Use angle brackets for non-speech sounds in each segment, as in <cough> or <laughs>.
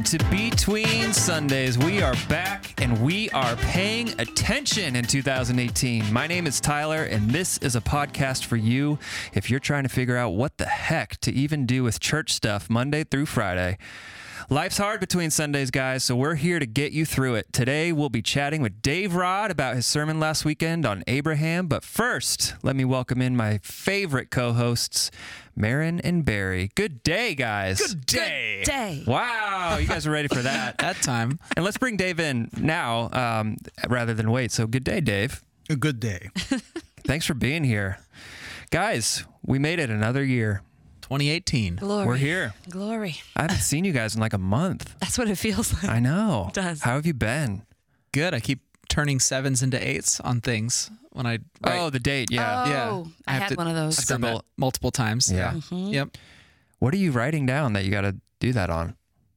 Welcome to Between Sundays. We are back and we are paying attention in 2018. My name is Tyler, and this is a podcast for you if you're trying to figure out what the heck to even do with church stuff Monday through Friday. Life's hard between Sundays, guys, so we're here to get you through it. Today, we'll be chatting with Dave Rod about his sermon last weekend on Abraham. But first, let me welcome in my favorite co hosts, Maron and Barry. Good day, guys. Good day. day. Wow, you guys are ready for that. <laughs> That time. and let's bring Dave in now um, rather than wait. So, good day, Dave. A good day. <laughs> Thanks for being here. Guys, we made it another year. 2018. Glory. We're here. Glory. I haven't seen you guys in like a month. That's what it feels like. I know. It does. How have you been? Good. I keep turning sevens into eights on things when I write. Oh, the date. Yeah. Oh, yeah. I, have had one of those. scribble Scribble. multiple times. Yeah. Mhm. Yep. What are you writing down that you got to do that on?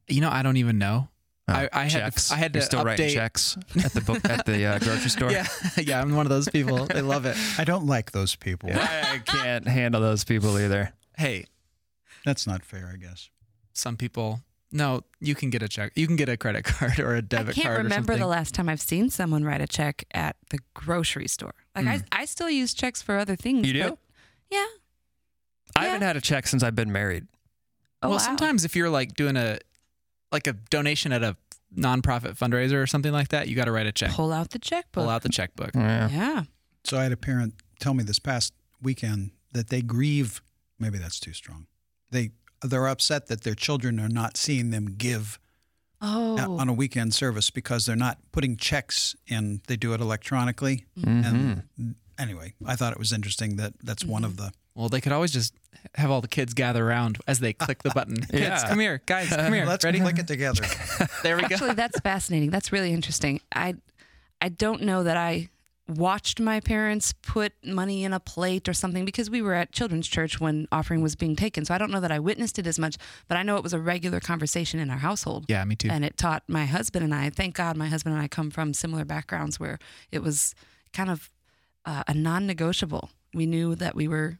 You know, I don't even know. Oh, I- I had to- I had to You're still writing update- checks <laughs> at the book at the uh, grocery store. Yeah. <laughs> yeah. I'm one of those people. They love it. I don't like those people. <laughs> I can't handle those people either. Hey, That's not fair, I guess. some people. No, you can get a check. You can get a credit <laughs> card or a debit card. I can't card remember something. the last time I've seen someone write a check at the grocery store. Like I, hmm. I still use checks for other things. You do? but- yeah. I Yeah. haven't had a check since I've been married. Oh, well, wow. sometimes if you're like doing a like a donation at a nonprofit fundraiser or something like that, you got to write a check. pull out the checkbook. Pull out the checkbook. Yeah. Yeah. So I had a parent tell me this past weekend that they grieve. Maybe that's too strong. They they're upset that their children are not seeing them give Oh. a- on a weekend service because they're not putting checks in. They do it electronically. Mhm. And anyway, I thought it was interesting that that's one of the. Well, they could always just have all the kids gather around as they click the button. <laughs> Kids, Yeah. come here, guys, <laughs> come here. Let's Ready? click it together. <laughs> There we go. Actually, that's fascinating. That's really interesting. I, I don't know that I watched my parents put money in a plate or something because we were at children's church when offering was being taken. So I don't know that I witnessed it as much, but I know it was a regular conversation in our household. Yeah, me too. And it taught my husband and I. Thank God, my husband and I come from similar backgrounds where it was kind of uh, a non-negotiable. We knew that we were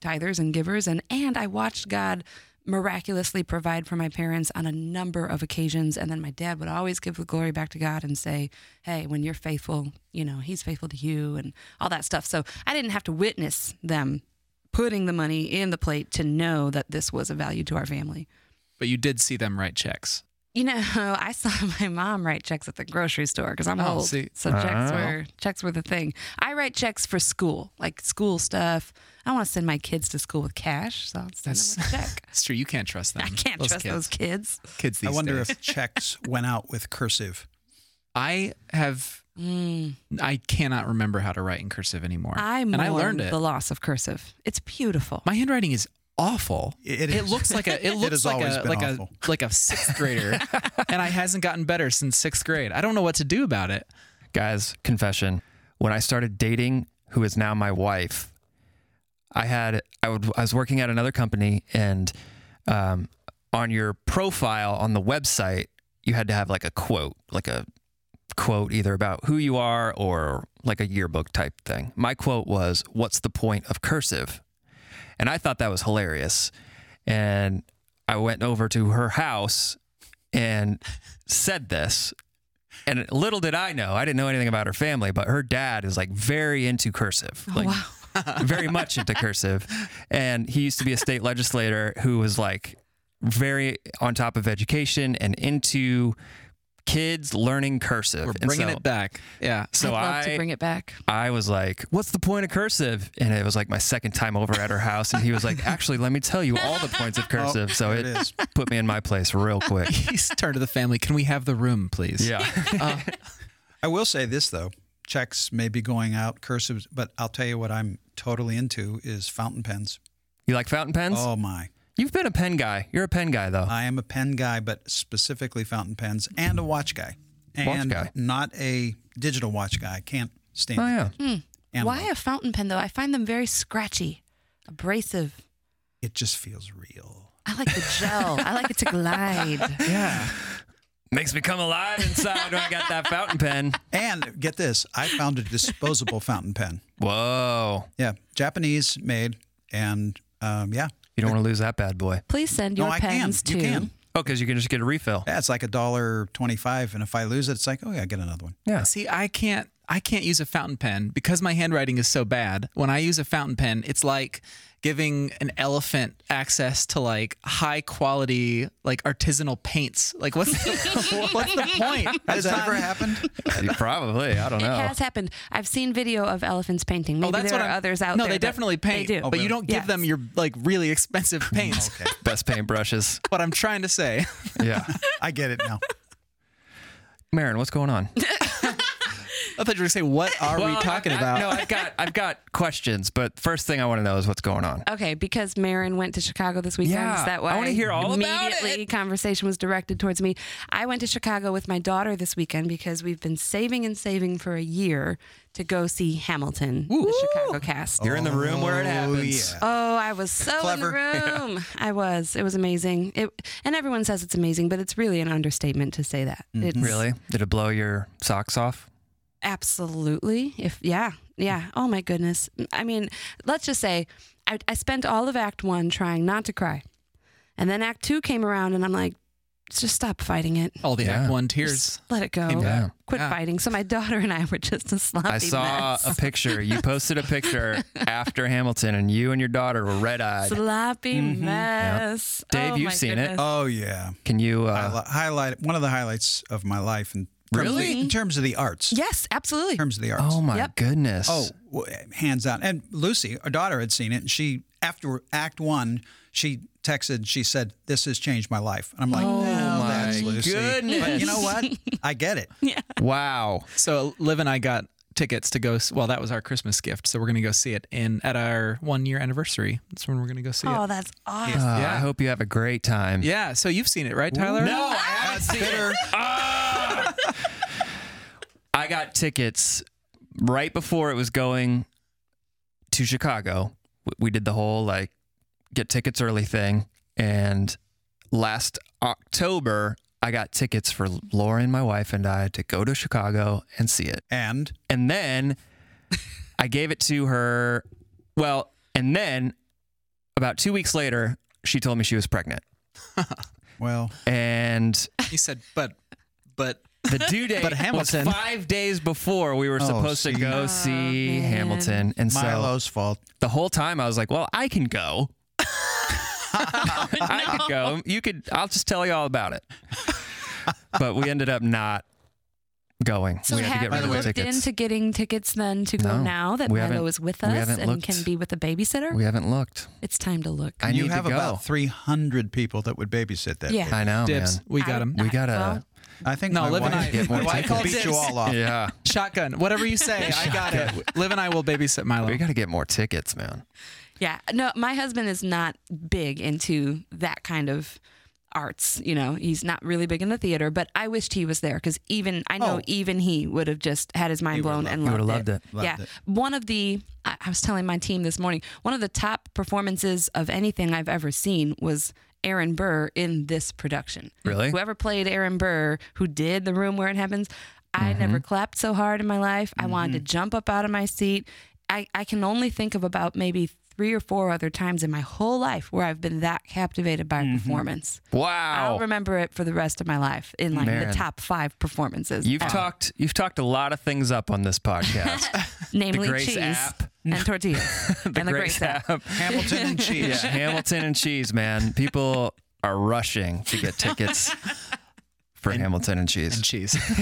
tithers and givers, and and I watched God miraculously provide for my parents on a number of occasions. And then my dad would always give the glory back to God and say, "Hey, when you're faithful, you know He's faithful to you," and all that stuff. So I didn't have to witness them putting the money in the plate to know that this was a value to our family. but you did see them write checks. You know, <laughs> I saw <laughs> my mom write checks at the grocery store because I'm Oh, old. see. So checks Oh. were checks were the thing. I write checks for school, like school stuff. I don't want to send my kids to school with cash, so I'll send That's them with a check. <laughs> It's true. You can't trust them. I can't those trust kids. those kids. kids these I wonder days. if checks went out with cursive. I have. Mm. I cannot remember how to write in cursive anymore. I and I learned it. the loss of cursive. It's beautiful. My handwriting is awful. It It is. looks like a <laughs> it looks has like a like awful. a like a sixth <laughs> grader, and I hasn't gotten better since sixth grade. I don't know what to do about it. Guys, confession. When I started dating who is now my wife, I had I would I was working at another company and um, on your profile on the website you had to have like a quote, like a quote either about who you are or like a yearbook type thing. My quote was, "What's the point of cursive?" And I thought that was hilarious. And I went over to her house and said this. And little did I know, I didn't know anything about her family, but her dad is like very into cursive. Oh, like wow. <laughs> very much into cursive. And he used to be a state legislator who was like very on top of education and into kids learning cursive. We're bringing so- it back. Yeah. So I'd love I to bring it back. I was like, "What's the point of cursive?" And it was like my second time over at her house, and he was like, "Actually, let me tell you all the points of <laughs> cursive." so there it, it is. put me in my place real quick. <laughs> He's turned to the family. Can we have the room, please? Yeah, Uh, <laughs> I will say this though: checks may be going out, cursives, but I'll tell you what I'm totally into is fountain pens. you like fountain pens? Oh my! You've been a pen guy. You're a pen guy, though. I am a pen guy, but specifically fountain pens, and a watch guy, and guy. not a digital watch guy. I can't stand. oh it. yeah. Analog. Why a fountain pen though? I find them very scratchy, abrasive. It just feels real. I like the gel. I like it to glide. <laughs> yeah. Makes me come alive inside when I got that fountain pen. And get this, I found a disposable fountain pen. Whoa. Yeah, Japanese made, and um, yeah, You don't want to lose that bad boy. Please send No, your I can. pens You to can. Oh, because you can just get a refill. Yeah, it's like a dollar twenty-five, and if I lose it, it's like, oh yeah, I get another one. Yeah. See, I can't I can't use a fountain pen because my handwriting is so bad. When I use a fountain pen, it's like giving an elephant access to like high quality like artisanal paints. Like what's the, <laughs> <laughs> what's the point? <laughs> Has that ever happened? Probably. I don't know. It has happened. I've seen video of elephants painting. Oh, Maybe oh, that's there what are I'm- others out no, there. they but definitely paint, They do. but you don't give Yes. them your like really expensive paints. Okay, Best paintbrushes. What I'm trying to say. Yeah. I get it now. Maron, what's going on? I thought you were going to say, what <laughs> are we talking I- I- about? No, I've got I've got questions, but first thing I want to know is what's going on. Okay, because Maron went to Chicago this weekend. Yeah, is that I wanna hear all about immediately it. conversation was directed towards me. I went to Chicago with my daughter this weekend because we've been saving and saving for a year to go see Hamilton, the Chicago cast. You're in the room where it Oh, happens. yeah. Oh, I was so Clever. in the room. <laughs> I was. It was amazing. It, and everyone says it's amazing, but it's really an understatement to say that. Mm-hmm. It's Really? Did it blow your socks off? Absolutely. If yeah, yeah. Oh my goodness. I mean, let's just say I, I spent all of Act One trying not to cry, and then Act Two came around, and I'm like, just stop fighting it. All the Yeah. Act One tears. Just let it go. Yeah. Quit Yeah. fighting. So my <laughs> daughter and I were just a sloppy mess. I saw mess. a <laughs> picture. You posted a picture after Hamilton, and you and your daughter were red eyed. sloppy mess. Dave, Oh, you've my seen it. Oh yeah. Can you? Uh, Highlight, highlight one of the highlights of my life in terms of the- Really? in terms of the arts. Yes, absolutely. In terms of the arts. oh my Yep. goodness! Oh, hands down. And Lucy, our daughter, had seen it, and she, after Act One, she texted. She said, "This has changed my life." And I'm like, Oh, "No, my that's Lucy." But you know what? <laughs> I get it. Yeah. Wow. So Liv and I got tickets to go. Well, that was our Christmas gift. So we're going to go see it in at our one year anniversary. That's when we're going to go see Oh, it. Oh, that's awesome. Uh, Yeah. I hope you have a great time. Yeah. So you've seen it, right, Tyler? No, I haven't seen it. <laughs> I got tickets right before it was going to Chicago. We did the whole like get tickets early thing, and last October I got tickets for Lauren, my wife, and I to go to Chicago and see it. And And then I gave it to her. Well, and then about two weeks later, she told me she was pregnant. <laughs> well, And He said, but, but the due date <laughs> But was Hamilton- five days before we were Oh, supposed to go Oh, see man. Hamilton. And so Milo's fault. the whole time I was like, well, I can go. <laughs> I could go. You could, I'll just tell you all about it. But we ended up not going. So we had to have get rid you of the looked tickets. into getting tickets then to go No, now that we Milo haven't- is with we us and looked. can be with a babysitter? we haven't looked. it's time to look. I you need have about 300 people that would babysit that. Yeah. I know, dibs. man. We got I- him. We gotta. well, I think No, my Liv and wife, I- Get more my wife tickets. will beat you all off. yeah, Shotgun. Whatever you say, I got it. Liv and I will babysit Milo. we got to get more tickets, man. Yeah. No, my husband is not big into that kind of arts. You know, he's not really big in the theater, but I wished he was there because even, I know Oh. even he would have just had his mind He blown loved and it. He loved, would've loved it. Loved yeah. it. One of the, I I was telling my team this morning, one of the top performances of anything I've ever seen was Aaron Burr in this production. Really? Whoever played Aaron Burr, who did The Room Where It Happens, I Mm-hmm. never clapped so hard in my life. I wanted to jump up out of my seat. I, I can only think of about maybe three or four other times in my whole life where I've been that captivated by a mm-hmm. performance. Wow. I'll remember it for the rest of my life in like Man. the top five performances. You've ever. talked. You've talked a lot of things up on this podcast. <laughs> namely Grace cheese app. and tortillas <laughs> the and the Grace Grace app. app. Hamilton and cheese. Yeah, Hamilton and cheese, man. People are rushing to get tickets <laughs> for Hamilton and cheese. and cheese. <laughs>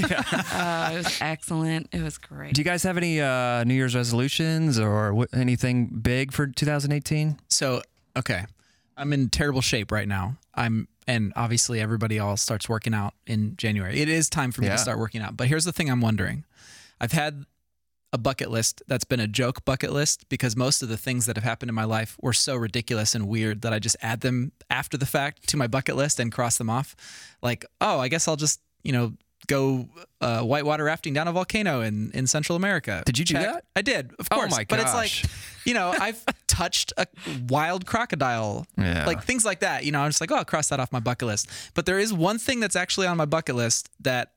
Oh, it was excellent. It was great. Do you guys have any uh, New Year's resolutions or wh- anything big for 2018? So, okay. I'm in terrible shape right now. I'm and obviously everybody all starts working out in January. It is time for me Yeah. to start working out. But here's the thing I'm wondering. I've had a bucket list that's been a joke bucket list because most of the things that have happened in my life were so ridiculous and weird that I just add them after the fact to my bucket list and cross them off. Like, oh, I guess I'll just, you know, go uh, whitewater rafting down a volcano in, in Central America. Did you do Check. that? I did, of course. Oh course. my But it's like, you know, I've <laughs> touched a wild crocodile, Yeah. like things like that. You know, I'm just like, oh, I'll cross that off my bucket list. But there is one thing that's actually on my bucket list that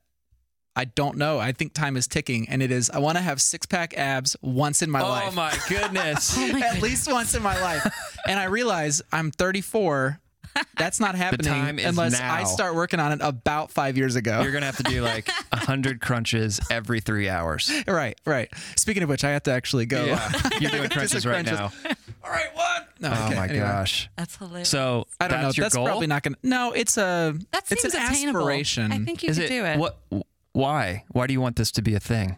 I don't know. I think time is ticking, and it is I want to have six pack abs once in my oh life. my goodness. <laughs> Oh my goodness! At least once in my life. And I realize I'm 34 That's not <laughs> happening unless now. I start working on it about five years ago. You're gonna have to do like <laughs> hundred crunches every three hours. right, right. Speaking of which, I have to actually go. Yeah. you're doing crunches right crunches. now. All right, one. No, Oh okay, my anyway. gosh. That's hilarious. So I don't that's know. your That's goal. probably not gonna. No, it's a. that it's seems an attainable. aspiration. I think you Is could it do it. what? Why? Why do you want this to be a thing?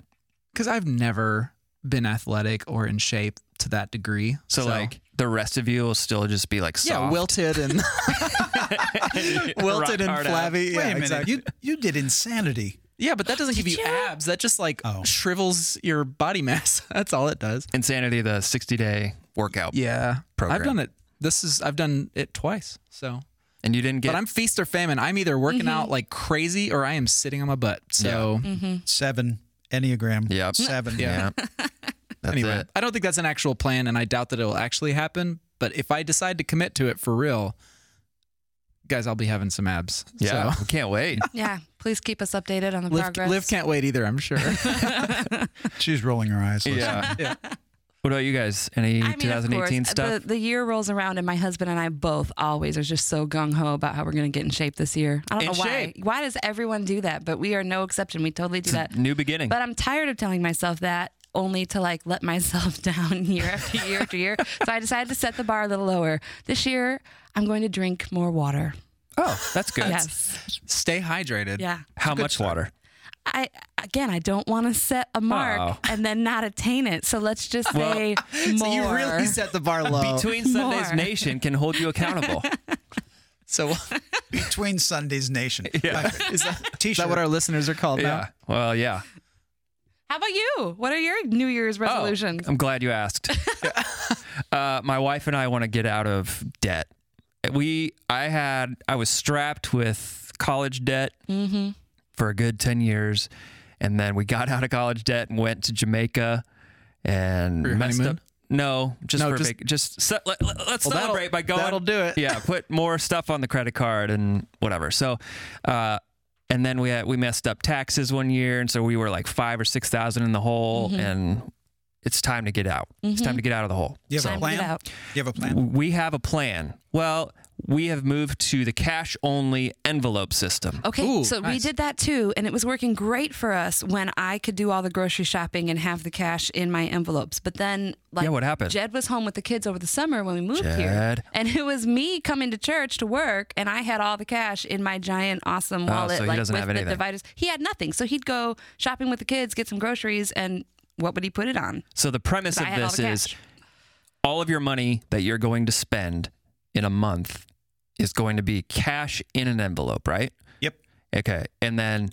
because I've never been athletic or in shape to that degree. So, like the rest of you will still just be like soft. yeah, wilted and <laughs> <laughs> wilted and Rock hard flabby. Wait a minute. exactly. You you did insanity. yeah, but that doesn't give you Did you? abs. That just like Oh. shrivels your body mass. <laughs> That's all it does. Insanity, the 60 day workout, Yeah, Program. I've done it. This is I've done it twice. So, and you didn't get. but I'm feast or famine. I'm either working Mm-hmm. out like crazy or I am sitting on my butt. So Seven Enneagram. Yep. Seven. yeah. <laughs> That's anyway, it. I don't think that's an actual plan, and I doubt that it'll actually happen. But if I decide to commit to it for real, guys, I'll be having some abs. Yeah, So. can't wait. <laughs> yeah, please keep us updated on the Liv, progress. Liv can't wait either, I'm sure. <laughs> She's rolling her eyes. listening. Yeah. yeah. What about you guys? Any I mean, of 2018 course, stuff? The, the year rolls around, and my husband and I both always are just so gung ho about how we're going to get in shape this year. I don't In know why. shape. Why does everyone do that? But we are no exception. We totally do that. New beginning. But I'm tired of telling myself that only to like let myself <laughs> down year after year after year. So I decided to set the bar a little lower. This year, I'm going to drink more water. oh, that's good. Yes. Stay hydrated. Yeah. How much water? I again, I don't want to set a mark Oh. and then not attain it. So let's just Well, say more. <laughs> So you really set the bar low. Between Sundays More. Nation can hold you accountable. <laughs> so Between Sundays Nation. <laughs> Yeah. is that, is that what our listeners are called now? yeah. Well, yeah. How about you? What are your New Year's resolutions? Oh, I'm glad you asked. uh, my wife and I want to get out of debt. We, I had, I was strapped with college debt Mm-hmm. For a good 10 years. And then we got out of college debt and went to Jamaica and For your messed honeymoon? up. No, just No, for just- vac- just ce- let, us Well, celebrate by going. that'll do it. Yeah, <laughs> put more stuff on the credit card and whatever. So, uh, and then we had, we messed up taxes one year, and so we were like five or six thousand in the hole, Mm-hmm. and it's time to get out. It's time to get out of the hole. You have Time a plan? You have a plan? We have a plan. Well, we have moved to the cash only envelope system. Okay, Ooh, so we did that too, and it was working great for us when I could do all the grocery shopping and have the cash in my envelopes. But then, like, Yeah, what happened? Jed was home with the kids over the summer when we moved here, and it was me coming to church to work, and I had all the cash in my giant, awesome Oh, wallet, so he like doesn't with have the anything. dividers. He had nothing, so he'd go shopping with the kids, get some groceries, and what would he put it on? So the premise of I had all this the is cash. all of your money that you're going to spend in a month is going to be cash in an envelope, right? Yep. Okay. And then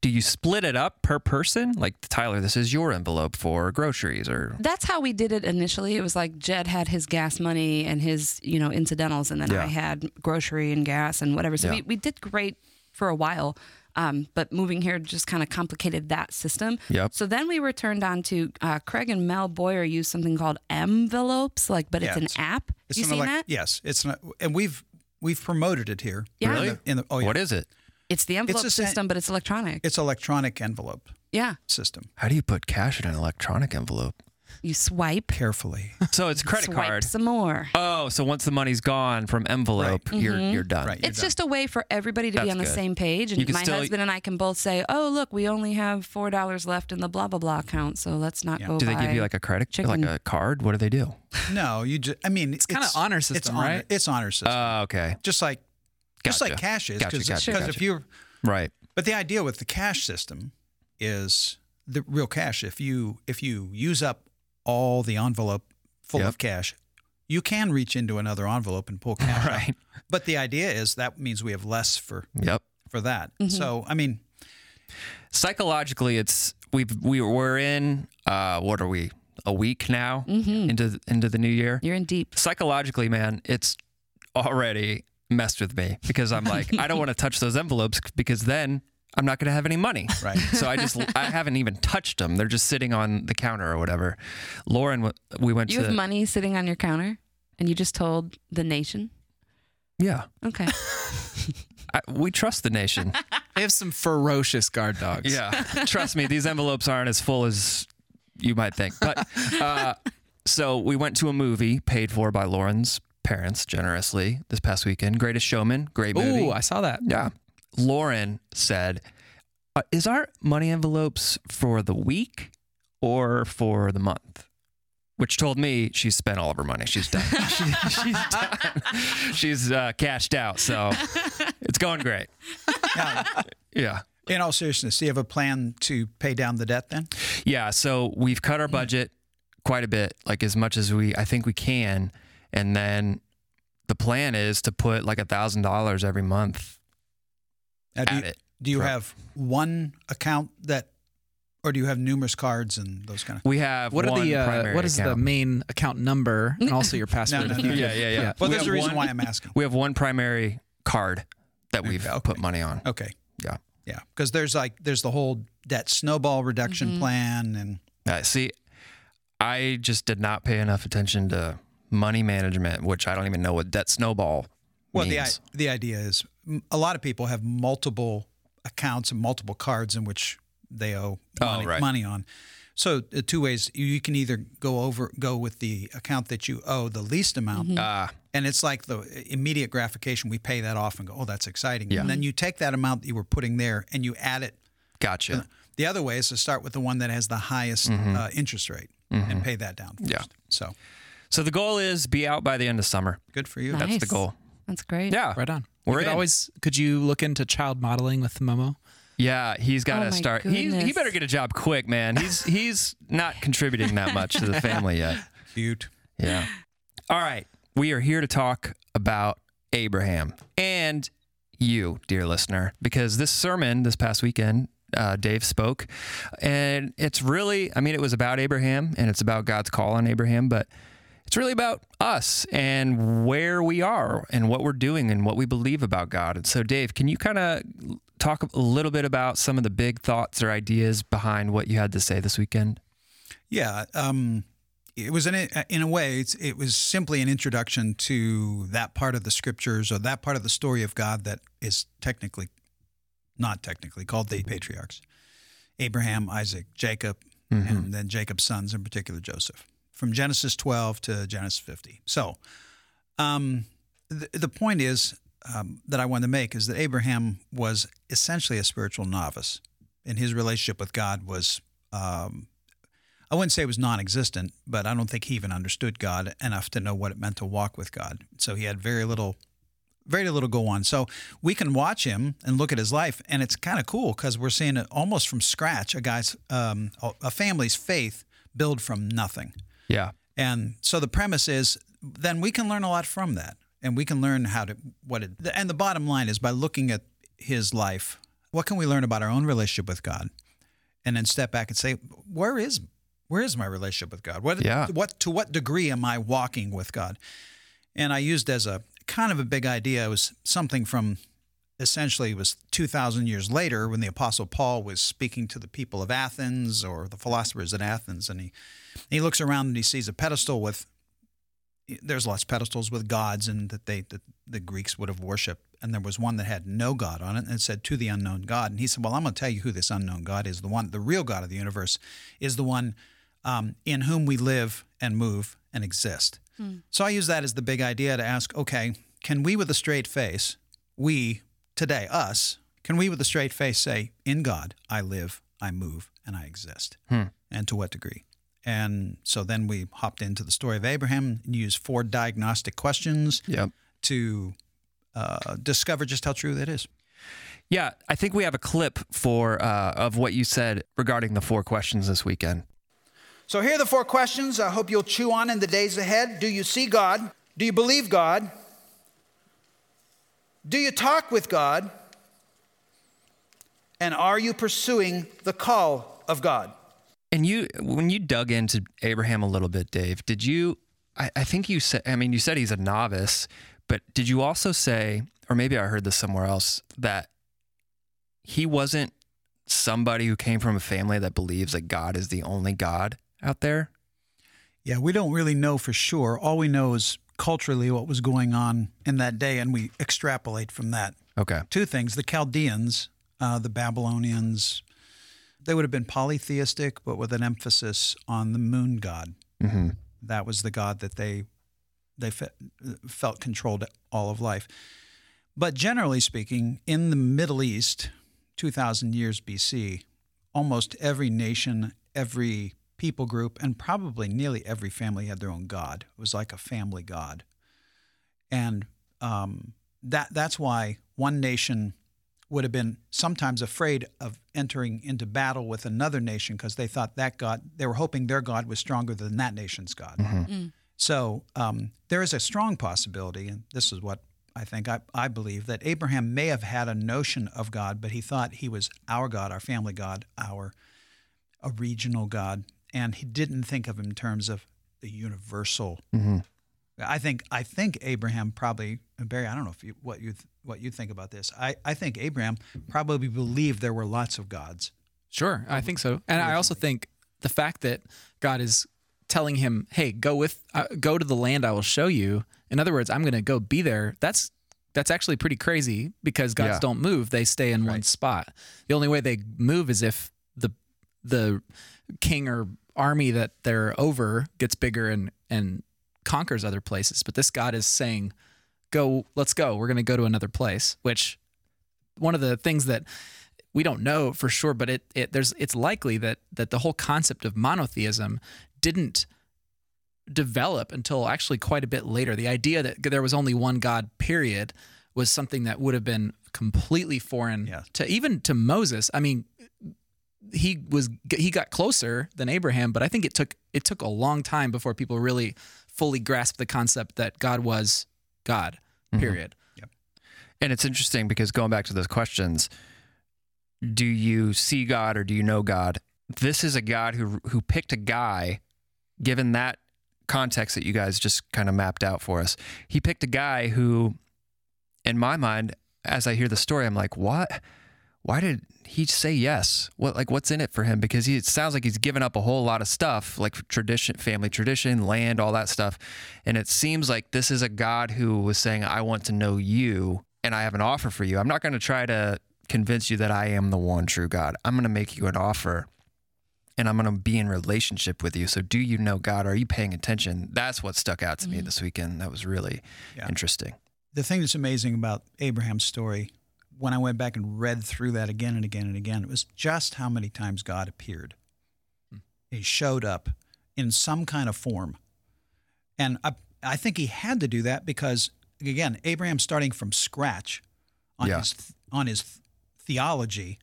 do you split it up per person? Like Tyler, this is your envelope for groceries or That's how we did it initially. It was like Jed had his gas money and his, you know, incidentals, and then Yeah. I had grocery and gas and whatever. So Yeah. we, we did great for a while. Um, but moving here just kind of complicated that system. Yep. So then we were turned on to uh, Craig and Mel Boyer use something called Mvelopes, like, but it's Yeah, an it's- app. It's you an seen elec- that? Yes, it's not, and we've we've promoted it here. Yeah. In Really? the- in the- oh yeah. what is it? It's the envelope a sa- system, but it's electronic. It's electronic envelope yeah. system. How do you put cash in an electronic envelope? You swipe, Carefully. So it's credit swipe card. some more. Oh, so once the money's gone from envelope, you're mm-hmm. you're done. Right. You're It's done. just a way for everybody to be That's on the good. same page. You And can my still- husband and I can both say, "Oh, look, we only have four dollars left in the blah blah blah account, so let's not Yeah. go." Do they give you like a credit chicken. like a card? What do they do? No, you just. I mean, it's kinda honor It's system, honor, right? It's honor system. Oh, okay. just like, just Gotcha. like cash is. Gotcha, Because gotcha, if gotcha. you, Right. but the idea with the cash system is the real cash. If you if you use up all the envelope full Yep. of cash, you can reach into another envelope and pull cash. <laughs> out. Right. But the idea is that means we have less for Yep. for that. Mm-hmm. So I mean, psychologically it's we've we we're in uh what are we a week now Mm-hmm. into into the new year You're in deep. psychologically man it's already messed with me because i'm like <laughs> i don't want to touch those envelopes because then i'm not going to have any money Right. <laughs> so i just i haven't even touched them they're just sitting on the counter or whatever lauren we went to You to have money sitting on your counter, and you just told the nation. yeah Okay. I, we trust the nation They have some ferocious guard dogs. Yeah, trust me, these envelopes aren't as full as you might think. But uh, so we went to a movie paid for by Lauren's parents generously this past weekend. Greatest Showman, great movie. Ooh, I saw that. Yeah. Lauren said, uh, Is our money envelopes for the week or for the month? Which told me she's spent all of her money. She's done. <laughs> she, she's done. She's uh, cashed out. So it's going great. Now, Yeah. in all seriousness, do you have a plan to pay down the debt then? Yeah. So we've cut our budget quite a bit, like as much as we, I think we can. And then the plan is to put like a thousand dollars every month Now, do you, it. do you Right. have one account that, or do you have numerous cards and those kind of? We have What are one the uh, primary what is the main account number and <laughs> also your password? no, if no. you Yeah, yeah, yeah. Well, We there's a reason one- why I'm asking. We have one primary card that we've Okay. put money on. Okay. Yeah. Yeah, because there's like there's the whole debt snowball reduction plan, and Uh, see, I just did not pay enough attention to money management, which I don't even know what debt snowball well, the means. i- the idea is m- a lot of people have multiple accounts and multiple cards in which they owe Oh, money, right. money on. So uh, two ways you, you can either go over go with the account that you owe the least amount, Ah, and it's like the immediate gratification. We pay that off and go, oh, that's exciting. Yeah. And then you take that amount that you were putting there and you add it gotcha. The other way is to start with the one that has the highest uh, interest rate and pay that down first. Mm-hmm. Yeah. So So the goal is be out by the end of summer. good for you. Nice. That's the goal. That's great. Yeah. Right on. We're could always could you look into child modeling with Momo? Yeah, he's got Oh to my start. He, he better get a job quick, man. He's <laughs> he's not contributing that much to the family yet. Cute. Yeah. All right. We are here to talk about Abraham and you, dear listener, because this sermon this past weekend, uh, Dave spoke, and it's really, I mean, it was about Abraham and it's about God's call on Abraham, but it's really about us and where we are and what we're doing and what we believe about God. And so, Dave, can you kind of talk a little bit about some of the big thoughts or ideas behind what you had to say this weekend? Yeah. Um, it was in a, in a way, it's, it was simply an introduction to that part of the scriptures or that part of the story of God that is technically, not technically, called the patriarchs Abraham, Isaac, Jacob, and then Jacob's sons, in particular Joseph, from Genesis 12 to Genesis 50. So, um, the, the point is um, that I wanted to make is that Abraham was essentially a spiritual novice, and his relationship with God was um, I wouldn't say it was non-existent, but I don't think he even understood God enough to know what it meant to walk with God. So he had very little, very little go on. So we can watch him and look at his life, and it's kind of cool because we're seeing almost from scratch. A guy's, um, a family's faith build from nothing. Yeah. And so the premise is then we can learn a lot from that. And we can learn how to, what it, and the bottom line is by looking at his life, what can we learn about our own relationship with God? And then step back and say, where is, where is my relationship with God? What, Yeah. what, to what degree am I walking with God? And I used as a kind of a big idea, it was something from essentially it was 2,000 years later when the Apostle Paul was speaking to the people of Athens or the philosophers at Athens. And he, he looks around and he sees a pedestal with, there's lots of pedestals with gods and that they that the Greeks would have worshipped. And there was one that had no God on it and it said to the unknown God. And he said, Well, I'm going to tell you who this unknown God is. The one, the real God of the universe is the one um, in whom we live and move and exist. So I use that as the big idea to ask, okay, can we with a straight face, we today, us, can we with a straight face say, in God, I live, I move, and I exist? And to what degree? And so then we hopped into the story of Abraham and used four diagnostic questions Yep. to uh, discover just how true that is. Yeah, I think we have a clip for uh, of what you said regarding the four questions this weekend. So here are the four questions I hope you'll chew on in the days ahead. Do you see God? Do you believe God? Do you talk with God? And are you pursuing the call of God? And you, when you dug into Abraham a little bit, Dave, did you? I, I think you said. I mean, you said he's a novice, but did you also say, or maybe I heard this somewhere else, that he wasn't somebody who came from a family that believes that God is the only God out there? Yeah, we don't really know for sure. All we know is culturally what was going on in that day, and we extrapolate from that. Okay. Two things the Chaldeans, uh, the Babylonians, they would have been polytheistic, but with an emphasis on the moon god. Mm-hmm. That was the god that they they fe- felt controlled all of life. But generally speaking, in the Middle East, 2,000 years BC, almost every nation, every people group, and probably nearly every family had their own god. It was like a family god, and um, that that's why one nation would have been sometimes afraid of entering into battle with another nation because they thought that god they were hoping their god was stronger than that nation's god. So um, there is a strong possibility, and this is what I think I, I believe that Abraham may have had a notion of God, but he thought he was our God, our family God, our a regional God, and he didn't think of him in terms of the universal. I think I think Abraham probably Barry. I don't know if you what you what you think about this. I, I think Abraham probably believed there were lots of gods. Sure, I think so. And I also think the fact that God is telling him, "Hey, go with uh, go to the land I will show you." In other words, I'm going to go be there. That's that's actually pretty crazy because gods Yeah. don't move; they stay in one spot. The only way they move is if the the king or army that they're over gets bigger and and conquers other places. But this God is saying, "Go, let's go. We're going to go to another place." Which one of the things that we don't know for sure, but it, it there's it's likely that that the whole concept of monotheism didn't develop until actually quite a bit later. The idea that there was only one God, period, was something that would have been completely foreign Yeah. to even to Moses. I mean, he was he got closer than Abraham, but I think it took it took a long time before people really fully grasped the concept that God was God. Mm-hmm. Period. And it's interesting because going back to those questions, do you see God or do you know God? This is a God who who picked a guy, given that context that you guys just kind of mapped out for us. He picked a guy who, in my mind, as I hear the story, I'm like, what? Why did he say yes? What like what's in it for him? Because he it sounds like he's given up a whole lot of stuff, like tradition, family tradition, land, all that stuff. And it seems like this is a God who was saying, I want to know you and I have an offer for you. I'm not going to try to convince you that I am the one true God. I'm going to make you an offer and I'm going to be in relationship with you. So do you know God? Are you paying attention? That's what stuck out to me mm-hmm. this weekend. That was really Yeah. interesting. the thing that's amazing about Abraham's story, when I went back and read through that again and again and again, it was just how many times God appeared. Hmm. He showed up in some kind of form. And I, I think he had to do that because, again, Abraham starting from scratch on Yeah. his on his theology,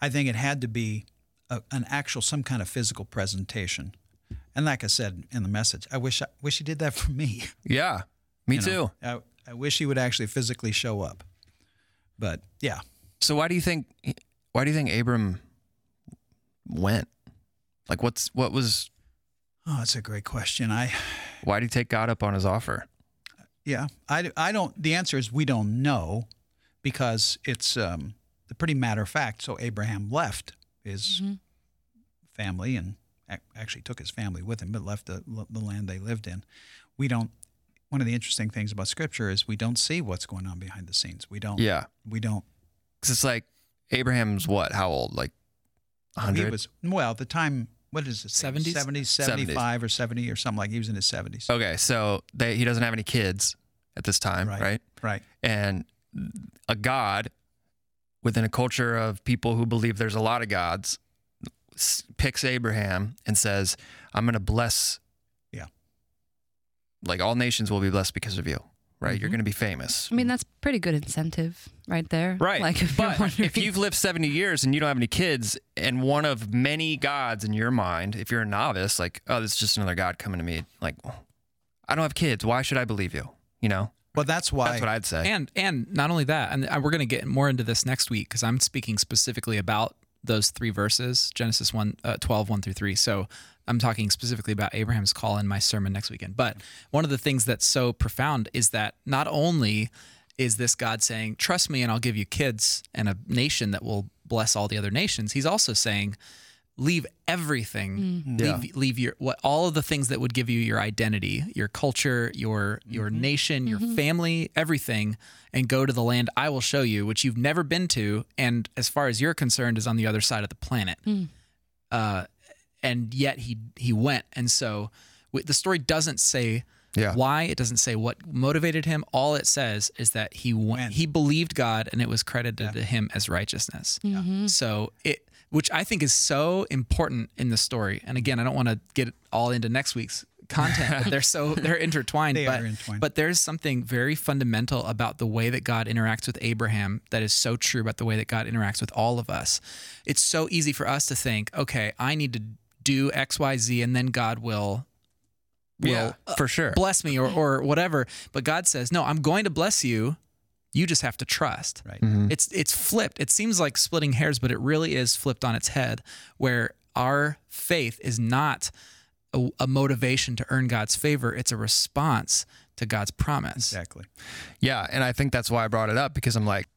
I think it had to be a, an actual some kind of physical presentation. And like I said in the message, I wish I wish he did that for me. Yeah, <laughs> me you too. know. I, I wish he would actually physically show up. But yeah, So why do you think why do you think Abram went? Like what's what was oh, that's a great question. I why did he take God up on his offer? yeah, I, I don't. The answer is we don't know because it's um, a pretty matter of fact. So Abraham left his family and actually took his family with him, but left the the land they lived in. We don't. One of the interesting things about Scripture is we don't see what's going on behind the scenes. We don't. Yeah. We don't. Cuz it's like Abraham's what? How old? Like 100? He was well at the time. What is it? 70s? 70, 75 or 70 or something like he was in his 70s. Okay, so they, he doesn't have any kids at this time, Right. right? Right. And a god within a culture of people who believe there's a lot of gods picks Abraham and says, "I'm going to bless Yeah. Like all nations will be blessed because of you." Right? You're Mhm. going to be famous. I mean, that's pretty good incentive right there. Right. Like if you're but wondering, if you've lived 70 years and you don't have any kids, and one of many gods in your mind, if you're a novice, like, oh, this is just another God coming to me, like, I don't have kids. Why should I believe you? You know? Well, that's why. That's what I'd say. And and not only that, and we're going to get more into this next week because I'm speaking specifically about those three verses, Genesis 1, uh, 12, 1 through 3. So I'm talking specifically about Abraham's call in my sermon next weekend. But one of the things that's so profound is that not only is this God saying, trust me and I'll give you kids and a nation that will bless all the other nations, he's also saying, leave everything mm. Mm. Yeah. leave, leave your what all of the things that would give you your identity your culture your your mm-hmm. nation your mm-hmm. family everything and go to the land i will show you which you've never been to and as far as you're concerned is on the other side of the planet mm. uh, and yet he he went and so w- the story doesn't say Yeah. why. It doesn't say what motivated him. All it says is that he went, Went. he believed God and it was credited Yeah. to him as righteousness. Mhm. So it, which I think is so important in the story. And again, I don't want to get all into next week's content, but they're so <laughs> they're intertwined. They but, are entwined. but there's something very fundamental about the way that God interacts with Abraham that is so true about the way that God interacts with all of us. It's so easy for us to think, okay, I need to do X, Y, Z, and then God will will Yeah, for sure. bless me or, or whatever. But God says, no, I'm going to bless you. You just have to trust. Right. Mhm. It's it's flipped. It seems like splitting hairs, but it really is flipped on its head, where our faith is not a, a motivation to earn God's favor. It's a response to God's promise. Exactly. Yeah, and I think that's why I brought it up because I'm like,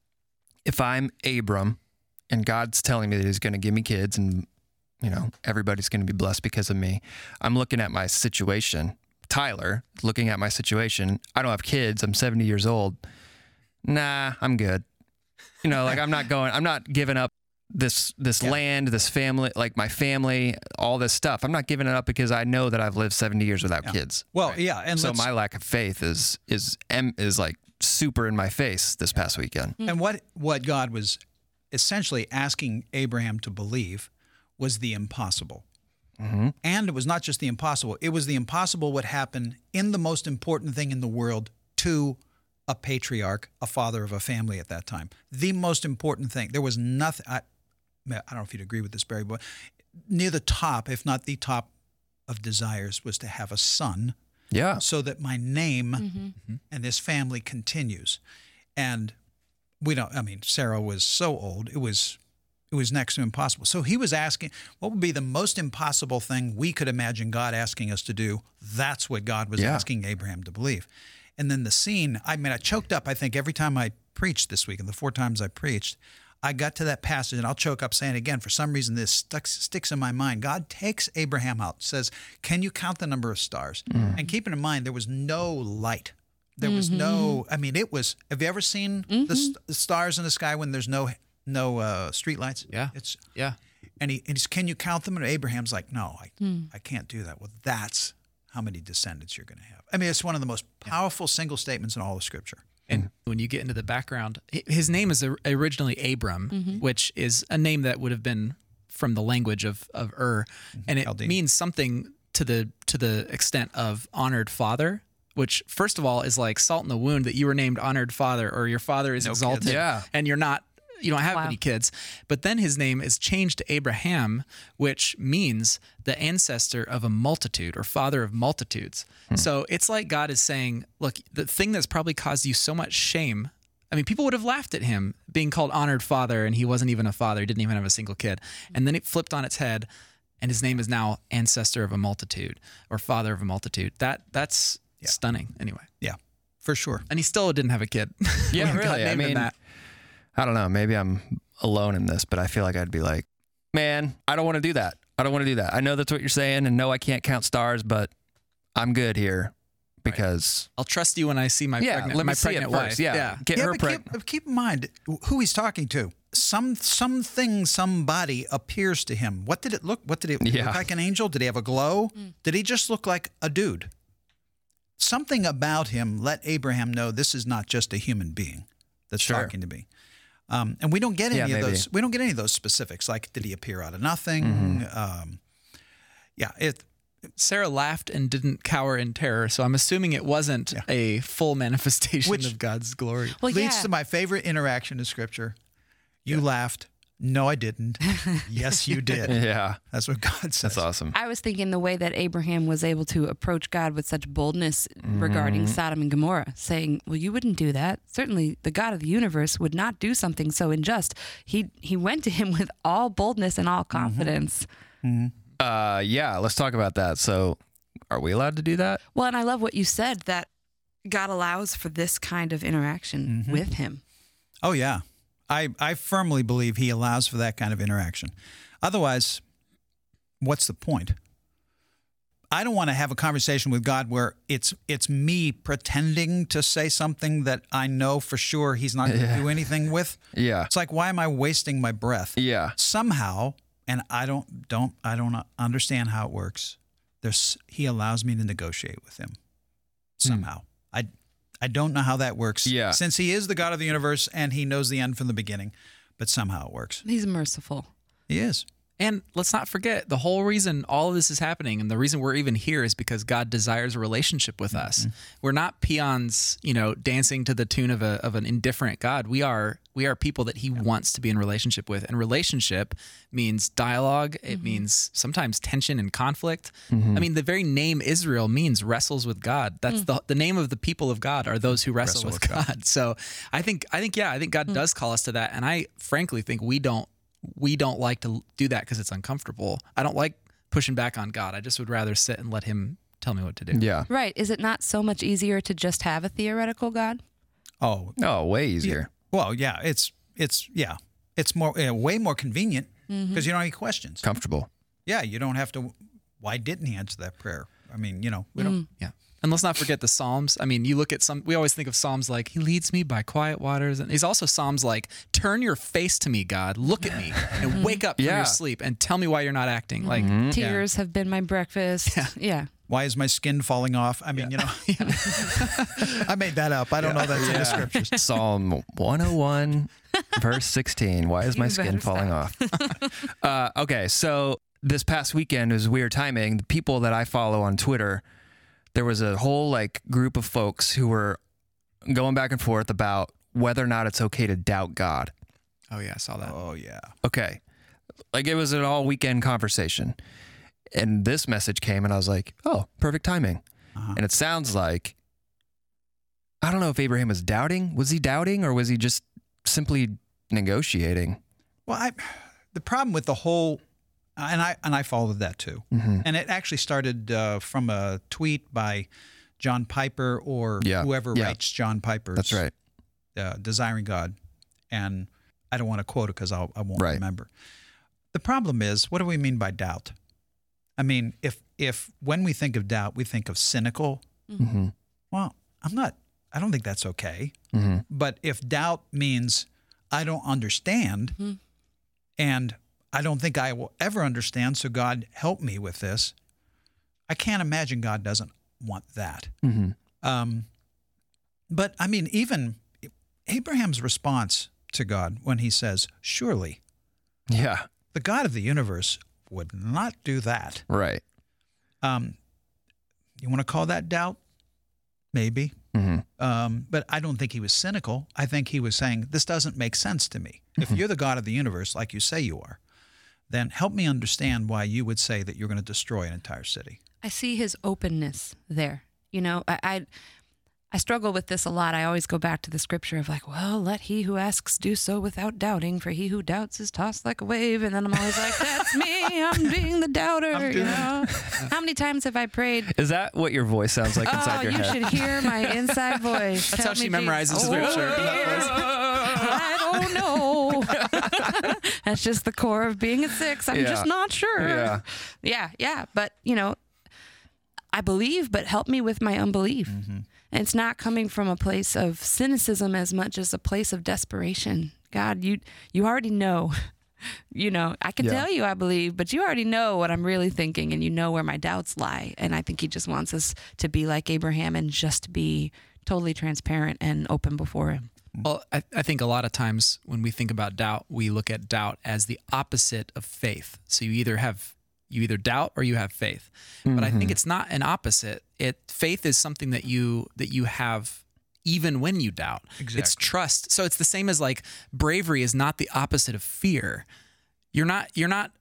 if I'm Abram and God's telling me that He's going to give me kids and you know everybody's going to be blessed because of me, I'm looking at my situation. Tyler, looking at my situation, I don't have kids. I'm 70 years old. Nah, I'm good. You know, like I'm not going. I'm not giving up this this Yeah. land, this family, like my family, all this stuff. I'm not giving it up because I know that I've lived 70 years without Yeah. kids. Well, yeah, and so my lack of faith is is em- is like super in my face this past weekend. And what what God was essentially asking Abraham to believe was the impossible. Mhm. And it was not just the impossible, it was the impossible would happen in the most important thing in the world to a patriarch, a father of a family at that time. The most important thing. There was nothing I, I don't know if you'd agree with this, Barry, but near the top, if not the top of desires, was to have a son Yeah. so that my name Mm-hmm. and this family continues. And we don't I mean Sarah was so old it was it was next to impossible. So he was asking what would be the most impossible thing we could imagine God asking us to do. That's what God was Yeah. asking Abraham to believe. And then the scene, I mean I choked up I think every time I preached this week and the four times I preached I got to that passage, and I'll choke up saying again. For some reason, this stuck, sticks in my mind. God takes Abraham out, says, Can you count the number of stars? Mm. And keeping in mind, there was no light. There was no, mm-hmm. I mean, it was, have you ever seen the, mm-hmm. st- the stars in the sky when there's no no uh, street lights? Yeah. It's, Yeah. and, he, and he's, Can you count them? And Abraham's like, No, I, hmm. I can't do that. Well, that's how many descendants you're going to have. I mean, it's one of the most powerful single statements in all of Scripture. And when you get into the background, his name is originally Abram, mm-hmm. which is a name that would have been from the language of of Ur, mm-hmm. and it Chaldean. means something to the to the extent of honored father. Which, first of all, is like salt in the wound that you were named honored father, or your father is No exalted. Yeah. and you're not. You don't have Wow. any kids, but then his name is changed to Abraham, which means the ancestor of a multitude or father of multitudes. Hmm. So it's like God is saying, look, the thing that's probably caused you so much shame. I mean, people would have laughed at him being called honored father, and he wasn't even a father. He didn't even have a single kid. And then it flipped on its head, and his name is now ancestor of a multitude or father of a multitude. That that's stunning. Anyway, Yeah, for sure. and he still didn't have a kid. Yeah, <laughs> really. I mean, that. I don't know. Maybe I'm alone in this, but I feel like I'd be like, man, I don't want to do that. I don't want to do that. I know that's what you're saying, and no, I can't count stars, but I'm good here because I'll trust you when I see my yeah, pregnant, let me my see it pregnant first. wife. Yeah, get yeah, her but pregnant. keep, keep in mind who he's talking to. Some something, somebody appears to him. What did it look? What did it Yeah. look like? An angel? Did he have a glow? Mm. Did he just look like a dude? Something about him let Abraham know this is not just a human being that's Sure. talking to me. Um, and we don't get Yeah, any of those. We don't get any of those specifics. Like, did he appear out of nothing? Mm-hmm. Um, yeah, it. Sarah laughed and didn't cower in terror, so I'm assuming it wasn't Yeah. a full manifestation Which- of God's glory. Well, leads yeah. to my favorite interaction in Scripture. You laughed. No, I didn't. <laughs> yes, you did. yeah, That's what God says. that's awesome. I was thinking the way that Abraham was able to approach God with such boldness regarding mm-hmm. Sodom and Gomorrah, saying, "Well, you wouldn't do that. Certainly, the God of the universe would not do something so unjust." He he went to him <laughs> with all boldness and all mm-hmm. confidence. Mm-hmm. Uh, yeah, let's talk about that. So, are we allowed to do that? Well, and I love what you said that God allows for this kind of interaction with him. Oh yeah, I I firmly believe He allows for that kind of interaction. Otherwise, what's the point? I don't want to have a conversation with God where it's it's me pretending to say something that I know for sure He's not going to Yeah. do anything with. Yeah, It's like why am I wasting my breath? yeah, Somehow, and I don't don't I don't understand how it works. There's He allows me to negotiate with Him. Hmm. somehow. I I don't know how that works. Yeah. Since he is the God of the universe and he knows the end from the beginning, but somehow it works. He's merciful. He is. And let's not forget the whole reason all of this is happening and the reason we're even here is because God desires a relationship with us. Mm-hmm. We're not peons, you know, dancing to the tune of a of an indifferent God. We are we are people that he wants to be in relationship with. And relationship means dialogue, it mm-hmm. means sometimes tension and conflict. Mm-hmm. I mean, the very name Israel means wrestles with God. That's mm. the the name of the people of God are those who wrestle, Wrestle with, with God. God. <laughs> So, I think I think yeah, I think God mm. does call us to that and I frankly think we don't we don't like to do that because it's uncomfortable. I don't like pushing back on God. I just would rather sit and let Him tell me what to do. Yeah. Right. Is it not so much easier to just have a theoretical God? Oh, Oh, way easier. well, yeah. It's it's yeah. It's more uh, way more convenient because you don't have any questions. Comfortable. Yeah, you don't have to. Why didn't he answer that prayer? I mean, you know, we don't. Yeah. And let's not forget the Psalms. I mean, you look at some, we always think of Psalms like, He leads me by quiet waters. And he's also Psalms like, Turn your face to me, God. Look at me and <laughs> wake up from your sleep and tell me why you're not acting. Like, yeah. Tears have been my breakfast. Yeah. Why is my skin falling off? I mean, you know, <laughs> <laughs> I made that up. I don't know that's in the scriptures. Psalm 101, verse 16. Why is my skin better falling off? uh, okay, so this past weekend was weird timing. The people that I follow on Twitter, there was a whole like group of folks who were going back and forth about whether or not it's okay to doubt God. oh, yeah, I saw that. Oh yeah. Okay. Like it was an all weekend conversation. And this message came and I was like, oh, perfect timing. Uh-huh. And it sounds like I don't know if Abraham was doubting. Was he doubting or was he just simply negotiating? Well, I the problem with the whole, and I and I followed that too, Mm-hmm. and it actually started uh, from a tweet by John Piper or Yeah. whoever Yeah. writes John Piper's That's right. uh, Desiring God, and I don't want to quote it because I won't Right. remember. The problem is, what do we mean by doubt? I mean, if if when we think of doubt, we think of cynical. Mm-hmm. Well, I'm not. I don't think that's okay. Mm-hmm. But if doubt means I don't understand Mhm. and I don't think I will ever understand, so God help me with this, I can't imagine God doesn't want that. Mm-hmm. Um, but I mean, even Abraham's response to God when he says, Surely Yeah. the God of the universe would not do that. Right. Um, you want to call that doubt? Maybe. Mm-hmm. Um, but I don't think he was cynical. I think he was saying, This doesn't make sense to me. If you're the God of the universe, like you say you are, then help me understand why you would say that you're going to destroy an entire city. I see his openness there. You know, I, I I struggle with this a lot. I always go back to the scripture of like, well, let he who asks do so without doubting, for he who doubts is tossed like a wave. And then I'm always like, that's me. I'm being the doubter. I'm You know, <laughs> how many times have I prayed? Is that what your voice sounds like inside oh, your you head? You should hear my inside voice. <laughs> That's Tell how she memorizes scripture. Oh, dear. I <laughs> don't know. <laughs> That's just the core of being a six. I'm Yeah. just not sure. Yeah. Yeah, yeah. But, you know, I believe, but help me with my unbelief. Mm-hmm. And it's not coming from a place of cynicism as much as a place of desperation. God, you you already know. <laughs> You know, I can Yeah. tell you I believe, but you already know what I'm really thinking and you know where my doubts lie. And I think he just wants us to be like Abraham and just be totally transparent and open before him. Well, I, I think a lot of times when we think about doubt, we look at doubt as the opposite of faith. So you either have you either doubt or you have faith. But I think mm-hmm. it's not an opposite. It faith is something that you that you have even when you doubt. It's trust. So it's the same as like bravery is not the opposite of fear. You're not you're not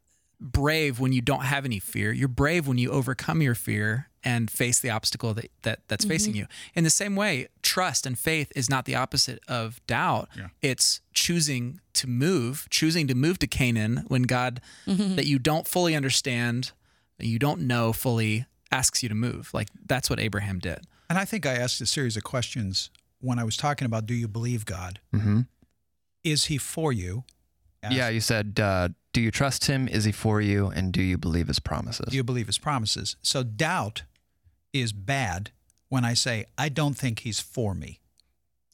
brave when you don't have any fear. You're brave when you overcome your fear and face the obstacle that, that that's facing you. In the same way, trust and faith is not the opposite of doubt. Yeah. It's choosing to move, choosing to move to Canaan when God that you don't fully understand, you don't know fully asks you to move. Like that's what Abraham did. And I think I asked a series of questions when I was talking about do you believe God? Mm-hmm. Is he for you? As- Yeah, you said, uh, do you trust him? Is he for you? And do you believe his promises? Do you believe his promises? So doubt is bad when I say I don't think he's for me.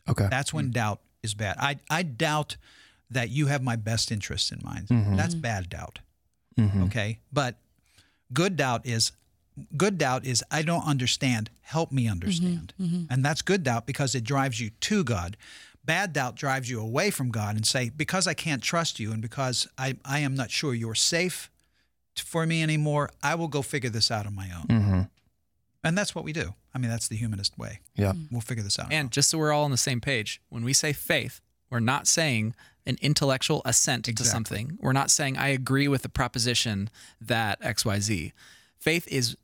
okay. That's when doubt is bad. I I doubt that you have my best interest in mind. Mhm. That's bad doubt. Mhm. Okay? But good doubt is good doubt is I don't understand. Help me understand. And that's good doubt because it drives you to God. Bad doubt drives you away from God and say, because I can't trust you and because I, I am not sure you're safe for me anymore, I will go figure this out on my own. Mm-hmm. And that's what we do. I mean, that's the humanist way. Yeah. We'll figure this out. And just so we're all on the same page, when we say faith, we're not saying an intellectual assent to something. We're not saying I agree with the proposition that XYZ. Faith is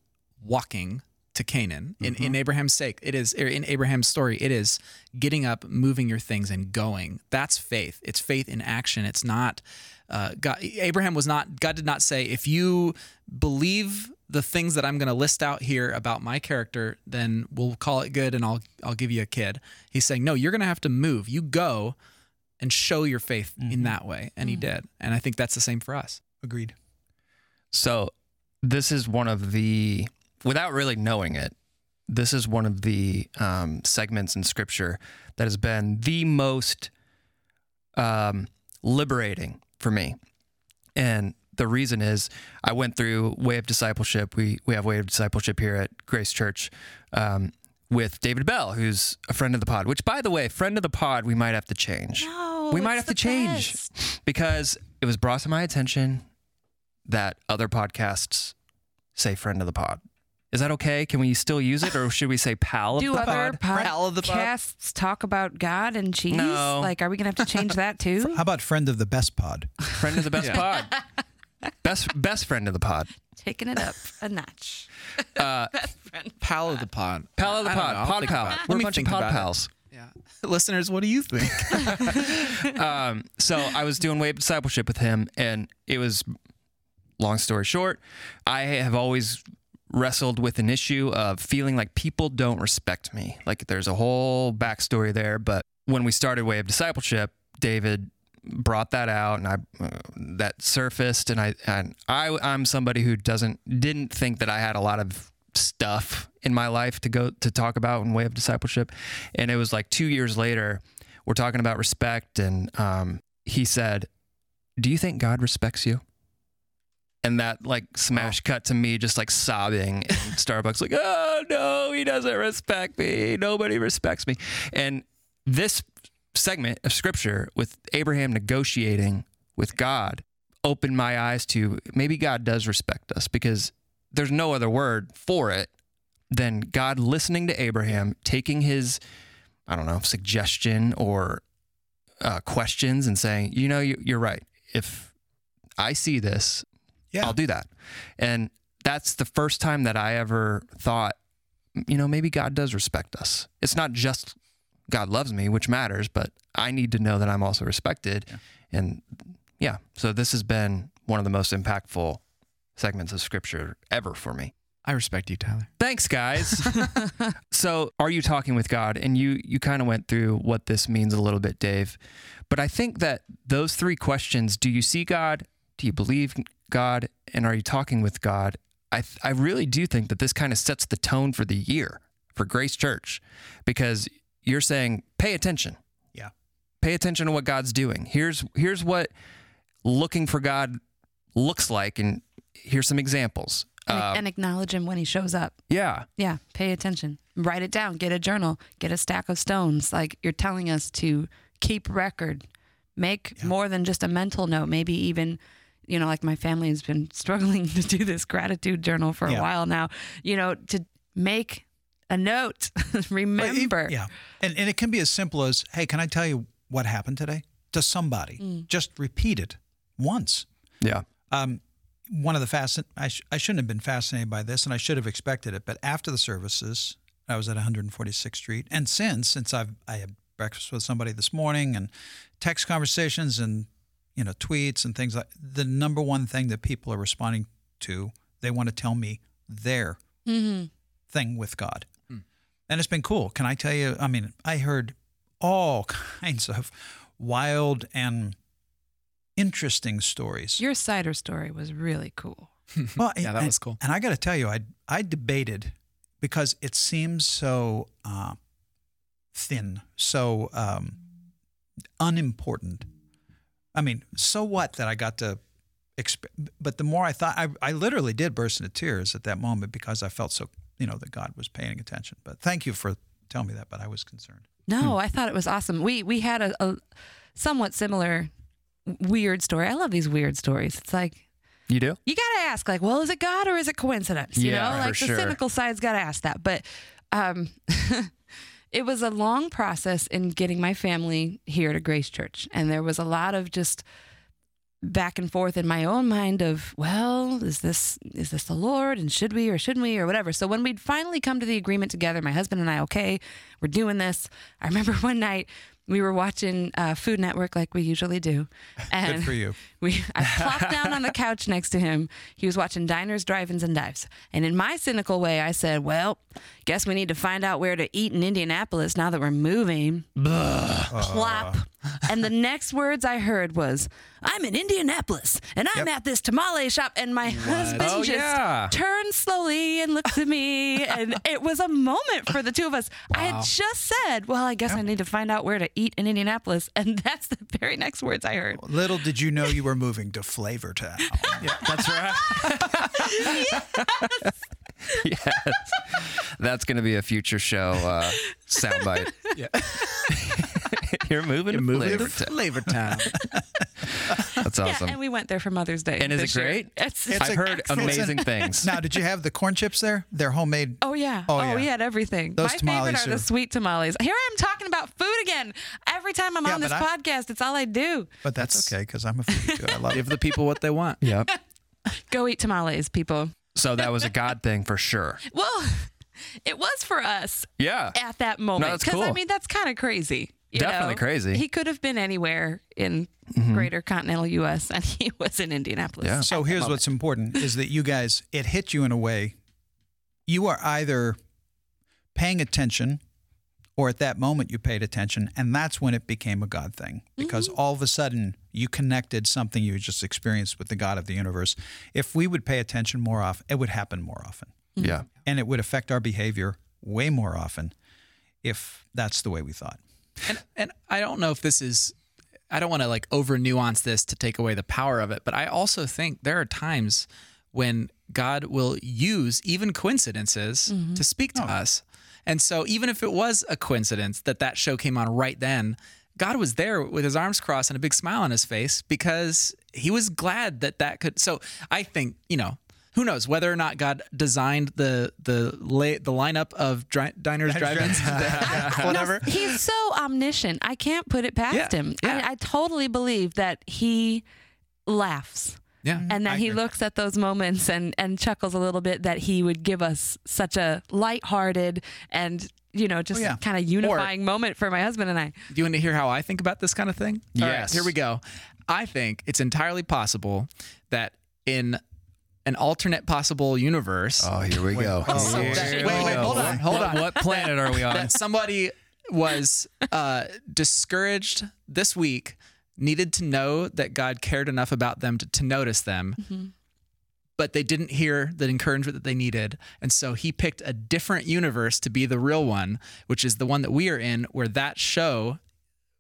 walking to Canaan. In, in mm-hmm. Abraham's sake, it is er, in Abraham's story, it is getting up, moving your things, and going. That's faith. It's faith in action. It's not uh, God. Abraham was not. God did not say, if you believe the things that I'm going to list out here about my character, then we'll call it good, and I'll I'll give you a kid. He's saying, no, you're going to have to move. You go and show your faith in mm-hmm. that way, and he mm. did. And I think that's the same for us. Agreed. So this is one of the, without really knowing it, this is one of the um, segments in Scripture that has been the most um, liberating for me, and the reason is I went through Way of Discipleship. We we have Way of Discipleship here at Grace Church. Um, with David Bell, who's a friend of the pod, which, by the way, friend of the pod, we might have to change. No, we might have to change best. because it was brought to my attention that other podcasts say friend of the pod. Is that okay? Can we still use it, or should we say pal of Do the other pod? Pal of the pod. podcasts talk about God and cheese? No. Like, are we gonna have to change that too? <laughs> How about friend of the best pod? Friend of the best pod. Best best friend of the pod. Taking it up a notch. Uh, <laughs> Pal of the pod. pal of the I don't pod. know. I'll Pod think pal. about it. We're Let a me bunch of think pod about it. pals. Yeah. <laughs> Listeners, what do you think? um, so I was doing way of discipleship with him, and it was long story short. I have always wrestled with an issue of feeling like people don't respect me. Like there's a whole backstory there, but when we started way of discipleship, David brought that out and I uh, that surfaced and I and I I'm somebody who doesn't didn't think that I had a lot of stuff in my life to go to talk about in way of discipleship and it was like 2 years later we're talking about respect and um, he said do you think God respects you and that like smash cut to me just like sobbing in <laughs> Starbucks like oh no he doesn't respect me. Nobody respects me. And this segment of scripture with Abraham negotiating with God opened my eyes to maybe God does respect us because there's no other word for it than God listening to Abraham, taking his, I don't know, suggestion or uh, questions and saying, you know, you, you're right. If I see this, Yeah. I'll do that. And that's the first time that I ever thought, you know, maybe God does respect us. It's not just God loves me, which matters, but I need to know that I'm also respected. And yeah, so this has been one of the most impactful segments of scripture ever for me. I respect you, Tyler. Thanks, guys. <laughs> <laughs> so, are you talking with God? And you you kind of went through what this means a little bit, Dave. But I think that those three questions: Do you see God? Do you believe God? And are you talking with God? I th- I really do think that this kind of sets the tone for the year for Grace Church, because you're saying pay attention. Yeah. Pay attention to what God's doing. Here's here's what looking for God looks like, and here's some examples. And, Uh, and acknowledge him when he shows up. yeah. Yeah, pay attention. Write it down. Get a journal. Get a stack of stones. Like you're telling us to keep record. Make more than just a mental note. Maybe even, you know, like my family has been <laughs> struggling to do this gratitude journal for Yeah. a while now. You know, to make a note. <laughs> But Remember. yeah. And, and it can be as simple as, hey, can I tell you what happened today? To somebody. Just repeat it once. Yeah. Um, one of the fascin I, sh- I shouldn't have been fascinated by this and I should have expected it, but after the services, I was at 146th Street. And since, since I've, I had breakfast with somebody this morning and text conversations and, you know, tweets and things like the number one thing that people are responding to, they want to tell me their thing with God. And it's been cool. Can I tell you? I mean, I heard all <laughs> kinds of wild and interesting stories. Your cider story was really cool. <laughs> Well, Yeah, that and- was cool. And I got to tell you, I I debated because it seems so uh, thin, so um, unimportant. I mean, so what that I got to exp- but the more I thought, I, I literally did burst into tears at that moment because I felt so, you know, that God was paying attention. But thank you for telling me that. But I was concerned. No, I thought it was awesome. We we had a, a somewhat similar weird story. I love these weird stories. It's like You do? you got to ask, like, well, is it God or is it coincidence? You Yeah, know, for like the sure. cynical side's got to ask that. But um, <laughs> it was a long process in getting my family here to Grace Church, and there was a lot of just back and forth in my own mind of, well, is this is this the Lord, and should we or shouldn't we or whatever. So when we'd finally come to the agreement together, my husband and I, okay, we're doing this. I remember <laughs> one night. We were watching uh, Food Network like we usually do, and Good for you. We I plopped down on the couch next to him. He was watching Diners, Drive-ins, and Dives. And in my cynical way, I said, "Well, guess we need to find out where to eat in Indianapolis now that we're moving." Plop. And the next words I heard was, "I'm in Indianapolis, and I'm at this tamale shop." And my husband Oh, just yeah. turned slowly and looked at me, and <laughs> it was a moment for the two of us. I had just said, "Well, I guess I need to find out where to eat in Indianapolis," <laughs> and that's the very next words I heard. Little did you know you were moving to Flavortown. <laughs> That's right. <laughs> yes. That's going to be a future show uh, soundbite. Yeah. <laughs> <laughs> You're moving to Moving to Flavor Flavor Town. <laughs> That's awesome. Yeah, and we went there for Mother's Day. And is it great? It's, It's I've heard it's a- amazing <laughs> things. now, did you have the corn chips there? They're homemade. Oh yeah. Oh, Oh, yeah. we had everything. Those My favorite tamales are the sweet tamales. Here I am talking about food again. Every time I'm Yeah, on this I- podcast, it's all I do. But that's okay because I'm a foodie too. I love. Give the people what they want. Yep. Go eat tamales, people. So that was a God thing for sure. Well, it was for us Yeah. at that moment. Because I cool. mean, that's kind of crazy. You Definitely know? crazy. Mm-hmm. He could have been anywhere in greater continental U.S. and he <laughs> was in Indianapolis. Yeah. So here's what's important is that you guys, it hit you in a way. You are either paying attention or at that moment you paid attention. And that's when it became a God thing because all of a sudden you connected something you just experienced with the God of the universe. If we would pay attention more often, it would happen more often. Yeah. And it would affect our behavior way more often if that's the way we thought. And and I don't know if this is I don't want to like over nuance this to take away the power of it, but I also think there are times when God will use even coincidences mm-hmm. to speak to oh, us. And so even if it was a coincidence that that show came on right then, God was there with his arms crossed and a big smile on his face because he was glad that that could so I think, you know, who knows whether or not God designed the the la- the lineup of dri- diners, drive-ins, <laughs> <laughs> whatever. No, he's so omniscient. I can't put it past Yeah, him. yeah. I, I totally believe that he laughs Yeah. and mm-hmm. that I he agree. looks at those moments and, and chuckles a little bit that he would give us such a lighthearted and, you know, just Oh, yeah. kind of unifying moment for my husband and I. Do you want to hear how I think about this kind of thing? Right, Yes. here we go. I think it's entirely possible that in an alternate possible universe, Oh, here we go. Oh, Here that- we wait, wait, go. hold on, hold What- on. What planet are we on? that somebody was uh, discouraged this week, needed to know that God cared enough about them to, to notice them. But they didn't hear the encouragement that they needed. And so he picked a different universe to be the real one, which is the one that we are in, where that show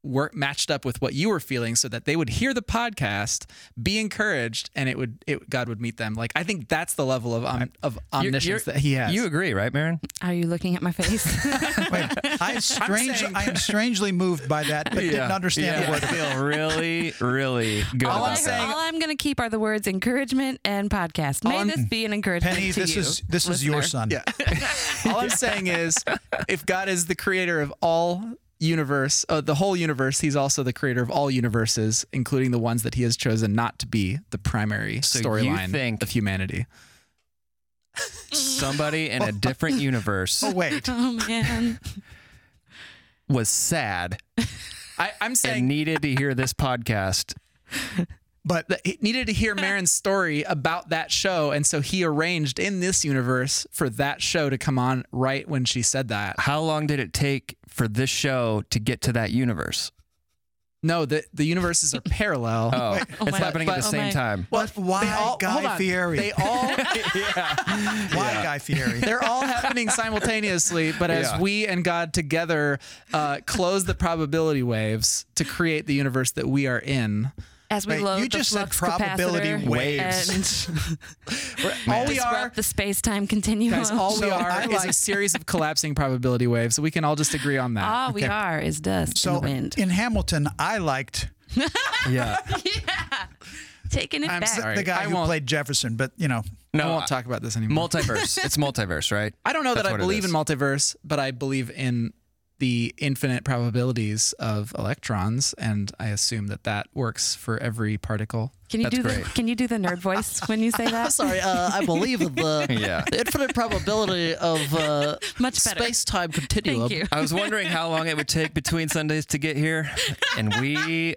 work matched up with what you were feeling so that they would hear the podcast, be encouraged, and it would it, God would meet them. Like I think that's the level of om, of You're- omniscience you're- that he has. You agree, right, Maron? Are you looking at my face? <laughs> Wait, I'm strange. saying- I am strangely moved by that, but didn't understand yeah, the word. I feel <laughs> really, really good all, I, about that. all I'm going to keep are the words encouragement and podcast. May I'm- this be an encouragement Penny, to this you, is this is your son. Yeah. <laughs> All I'm saying is, if God is the creator of all universe, uh, the whole universe, He's also the creator of all universes, including the ones that He has chosen not to be the primary So storyline think- of humanity. Somebody in a different <laughs> universe Oh wait, <laughs> Oh man. was sad I, I'm and saying needed to hear this podcast. but that he needed to hear Maron's story about that show, and so he arranged in this universe for that show to come on right when she said that. How long did it take for this show to get to that universe? No, the the universes are parallel. Oh, Oh it's my- happening at the oh same my- time. but why They all- Guy. Fieri? They all <laughs> why Guy Fieri? They're all happening simultaneously, but as Yeah. we and God together uh, close the probability waves to create the universe that we are in, as we Wait, load you the just said probability waves. <laughs> all we are, the space-time continuum. guys, all we are I is like- a <laughs> series of collapsing probability waves. So We can all just agree on that. all we are is dust in So the wind. in Hamilton, I liked <laughs> Yeah. Taking it I'm back. sorry. the guy I who won't- played Jefferson, but you know, I won't talk about this anymore. multiverse. It's multiverse, right? I don't know That's that I believe in multiverse, but I believe in the infinite probabilities of electrons, and I assume that that works for every particle. Can you That's do the. <laughs> Can you do the nerd voice when you say <laughs> that? Sorry, uh, I believe in the <laughs> Yeah. infinite probability of uh, Much better. space-time continuum. Thank you. I was wondering how long it would take between Sundays to get here, and we are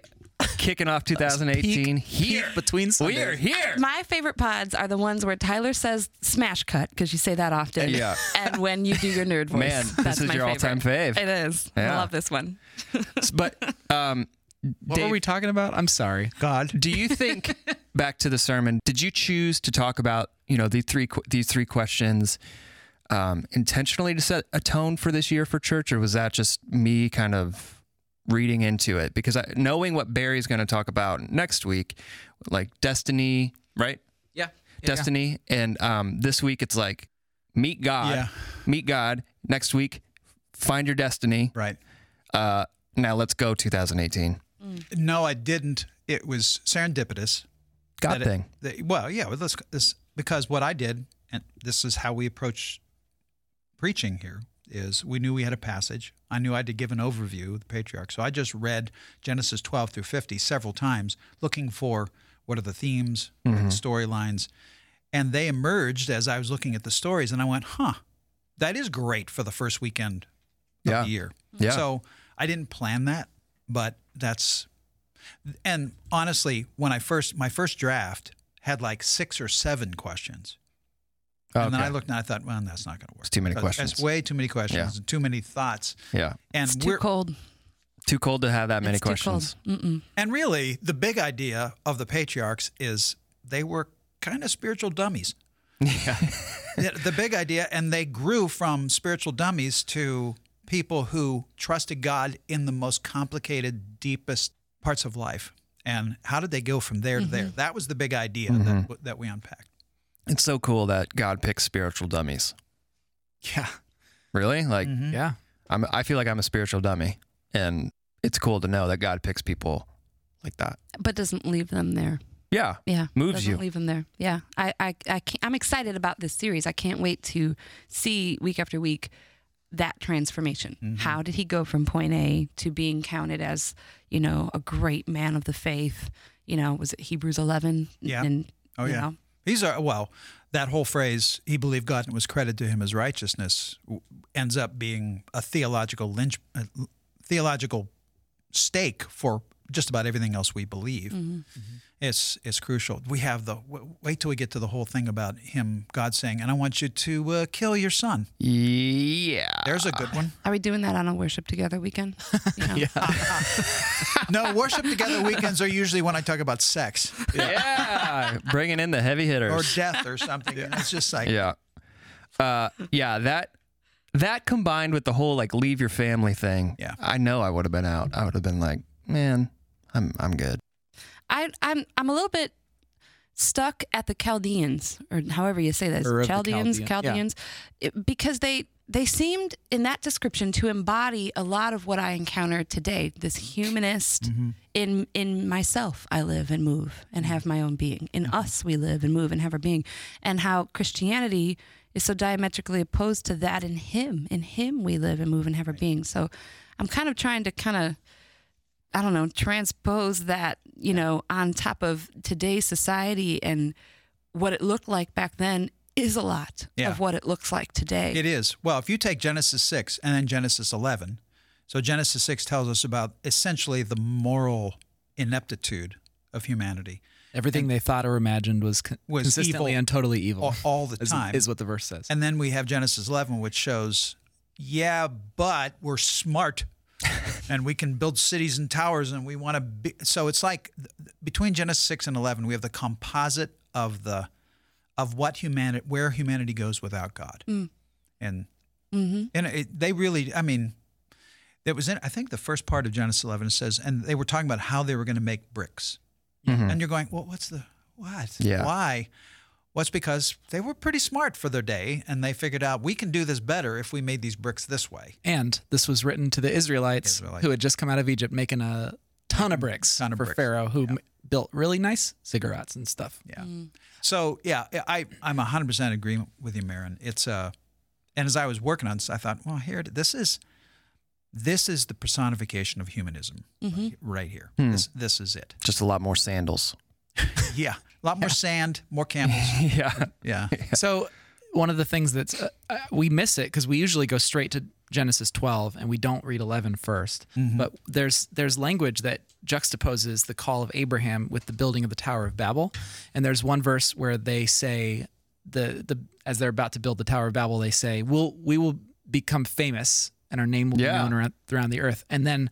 kicking off 2018 here. between Sundays. We are here. My favorite pods are the ones where Tyler says "smash cut" because you say that often. Yeah. And when you do your nerd voice, Man, this that's is my your favorite. all-time fave. It is. I love this one. But um, What Dave, were we talking about? I'm sorry. God. do you think <laughs> back to the sermon? Did you choose to talk about you know the three these three questions um, intentionally to set a tone for this year for church, or was that just me kind of reading into it? Because I, knowing what Barry's going to talk about next week, like destiny, right? Yeah. destiny and um, this week it's like meet god Yeah. meet god next week find your destiny Right. uh, now let's go 2018 No, I didn't. It was serendipitous. god that it- thing that- well, yeah, well, let's, this because what I did, and this is how we approach preaching here, is we knew we had a passage. I knew I had to give an overview of the patriarch, so I just read Genesis 12 through 50 several times, looking for what are the themes, the mm-hmm. storylines, and they emerged as I was looking at the stories, and I went, "Huh, that is great for the first weekend of Yeah. the year." Yeah. So I didn't plan that, but that's and honestly, when I first my first draft had like six or seven questions, Oh, and then I looked and I thought, well, that's not going to work. It's too many uh, That's- questions. That's way too many questions Yeah. and too many thoughts. yeah And It's too we're cold. too cold to have that many it's too questions cold. And really the big idea of the patriarchs is they were kind of spiritual dummies. <laughs> yeah the the big idea, and they grew from spiritual dummies to people who trusted God in the most complicated, deepest parts of life. And how did they go from there to there? Mm-hmm. That was the big idea mm-hmm. that, that we unpacked. It's so cool that god picks spiritual dummies Yeah. really like Mm-hmm. Yeah. I'm, i feel like i'm a spiritual dummy and it's cool to know that god picks people like that But doesn't leave them there. yeah Yeah, Moves doesn't you. Leave them there. Yeah, I, I, I can't, I'm excited about this series. I can't wait to see week after week that transformation. Mm-hmm. How did he go from point A to being counted as, you know, a great man of the faith? You know, was it Hebrews 11? Yeah. And, Oh, you yeah. know, These are, well, that whole phrase, he believed God and was credited to him as righteousness, ends up being a theological lynch, a theological stake for just about everything else we believe. Mm-hmm. It's it's crucial. We have the w- wait till we get to the whole thing about him, God saying, "And I want you to uh, kill your son." yeah There's a good one. are we doing that on a worship together weekend? <laughs> You <laughs> know? No, worship together weekends are usually when I talk about sex yeah <laughs> bringing in the heavy hitters or death or something. And it's just like Yeah. Uh, yeah, that that combined with the whole like leave your family thing. Yeah. I know I would have been out. I would have been like, man, I'm I'm good. I, I'm I'm a little bit stuck at the Chaldeans, or however you say that, Ur of the Chaldeans, yeah. Chaldeans, it- because they they seemed in that description to embody a lot of what I encounter today. This humanist mm-hmm. in in myself, I live and move and have my own being. In mm-hmm. us, we live and move and have our being, and how Christianity is so diametrically opposed to that in Him. In Him, we live and move and have our being. So, I'm kind of trying to kind of I don't know, transpose that, you know, on top of today's society and what it looked like back then is a lot Yeah. of what it looks like today. It is. Well, if you take Genesis 6 and then Genesis 11, so Genesis 6 tells us about essentially the moral ineptitude of humanity Everything they thought or imagined was, con- Was consistently evil and totally evil. all, all the <laughs> is, time. is what the verse says. and then we have Genesis 11, which shows, yeah, but we're smart <laughs> and we can build cities and towers and we want to be. So it's like between Genesis 6 and 11, we have the composite of the of what humanity, where humanity goes without God. And Mm-hmm. and it, they really, I mean, it was in, I think the first part of Genesis 11 says, and they were talking about how they were going to make bricks. And you're going, well, what's the what? Yeah. Why? What's because they were pretty smart for their day, and they figured out we can do this better if we made these bricks this way. And this was written to the Israelites Israelites. who had just come out of Egypt making a ton of bricks Ton of for bricks. Pharaoh, who m- built really nice ziggurats and stuff. Yeah. Mm. So yeah, I I'm 100 percent in agreement with you, Maron. It's uh, and as I was working on this, I thought, well, here this is this is the personification of humanism right, right here. Hmm. This this is it. Just a lot more sandals. <laughs> Yeah, a lot more sand, more camels. <laughs> Yeah. Yeah, So one of the things that's uh, uh, we miss it because we usually go straight to Genesis 12 and we don't read 11 1st. But there's there's language that juxtaposes the call of Abraham with the building of the Tower of Babel, and there's one verse where they say the the as they're about to build the Tower of Babel, they say, "We'll we will become famous and our name will Yeah. be known around, around the earth." And then.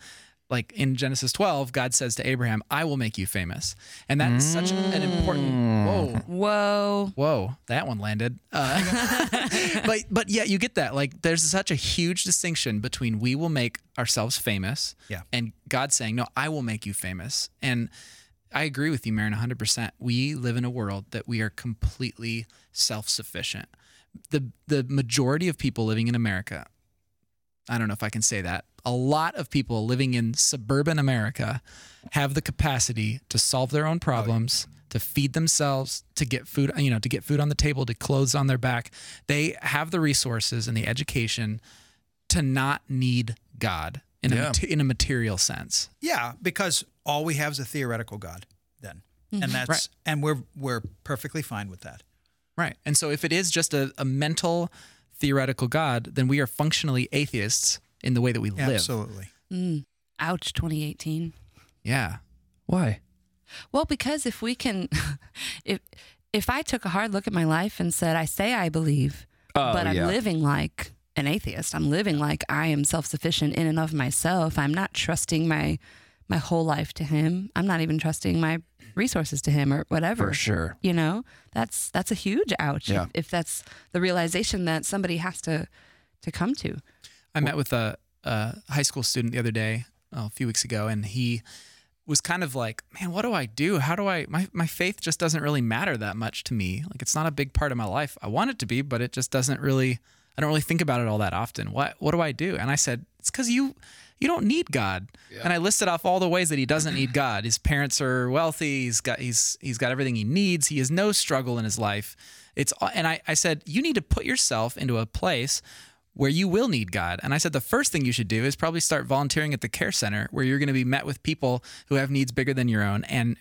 Like in Genesis 12, God says to Abraham, I will make you famous. And that's such an important, whoa, Whoa. Whoa, that one landed. Uh, <laughs> but but yeah, you get that. Like, there's such a huge distinction between we will make ourselves famous, Yeah. and God saying, "No, I will make you famous." And I agree with you, Maron, 100. percent We live in a world that we are completely self-sufficient. the The majority of people living in America, I don't know if I can say that. A lot of people living in suburban America have the capacity to solve their own problems, to feed themselves, to get food, you know, to get food on the table, to clothes on their back. They have the resources and the education to not need God in a Yeah. mate- in a material sense. yeah, because all we have is a theoretical God then, and mm-hmm. that's Right. and we're we're perfectly fine with that. Right. And so if it is just a, a mental theoretical God, then we are functionally atheists in the way that we live. Absolutely. Mm. Ouch, 2018. Yeah. Why? Well, because if we can, <laughs> if if I took a hard look at my life and said, I say I believe, Oh, but I'm yeah. living like an atheist. I'm living like I am self sufficient in and of myself. I'm not trusting my my whole life to him. I'm not even trusting my resources to him or whatever. For sure. You know, that's that's a huge ouch. Yeah. If, if that's the realization that somebody has to to come to. I met with a, a high school student the other day, oh, a few weeks ago, and he was kind of like, man, what do I do? How do I, my, my faith just doesn't really matter that much to me. Like, it's not a big part of my life. I want it to be, but it just doesn't really, I don't really think about it all that often. What, what do I do? And I said, it's because you, you don't need God. And I listed off all the ways that he doesn't need God. His parents are wealthy. He's got, he's, he's got everything he needs. He has no struggle in his life. It's, and I, I said, you need to put yourself into a place where you will need God. And I said the first thing you should do is probably start volunteering at the care center where you're going to be met with people who have needs bigger than your own and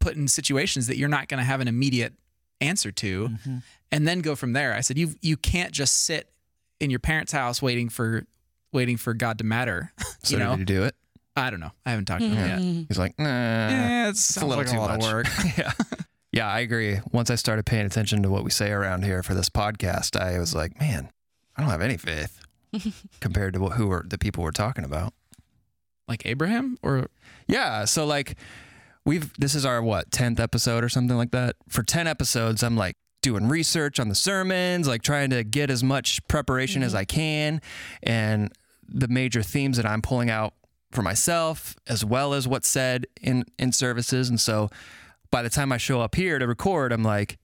put in situations that you're not going to have an immediate answer to mm-hmm. And then go from there. I said you you can't just sit in your parents' house waiting for waiting for God to matter. <laughs> So you know? did you do it? I don't know. I haven't talked to him yet. Mm-hmm. He's like, nah. Yeah, it It's a little like a too lot much. of work. <laughs> yeah. Yeah, I agree. Once I started paying attention to what we say around here for this podcast, I was like, man, I don't have any faith <laughs> compared to what, who are the people we're talking about. Like Abraham or Yeah. So like we've this is our what, tenth episode or something like that. For ten episodes, I'm like doing research on the sermons, like trying to get as much preparation as mm-hmm. I can. And the major themes that I'm pulling out for myself, as well as what's said in, in services. And so by the time I show up here to record, I'm like,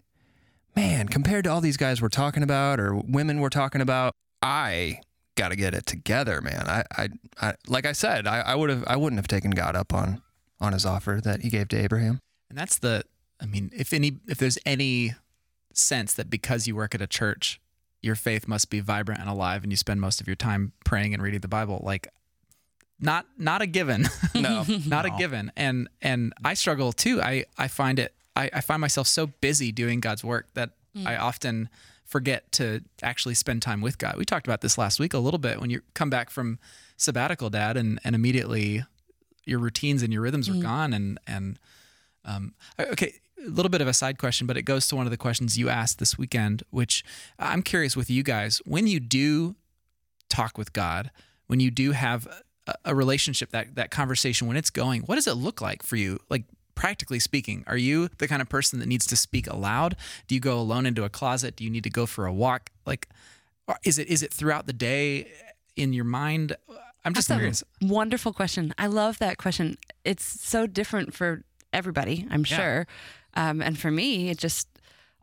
man, compared to all these guys we're talking about or women we're talking about, I got to get it together, man. I, I, I like I said, I, I would have, I wouldn't have taken God up on, on his offer that he gave to Abraham. And that's the, I mean, if any, if there's any sense that because you work at a church, your faith must be vibrant and alive, and you spend most of your time praying and reading the Bible, like, not not a given, <laughs> No, not a given. And and I struggle too. I I find it. I, I find myself so busy doing God's work that I often forget to actually spend time with God. We talked about this last week a little bit when you come back from sabbatical, Dad, and and immediately your routines and your rhythms are gone and and um, okay a little bit of a side question but it goes to one of the questions you asked this weekend which i'm curious with you guys when you do talk with god when you do have a, a relationship that that conversation when it's going what does it look like for you like practically speaking are you the kind of person that needs to speak aloud do you go alone into a closet do you need to go for a walk like is it is it throughout the day in your mind i'm just That's curious wonderful question. I love that question. It's so different for everybody, I'm Yeah. sure. Um, and for me, it just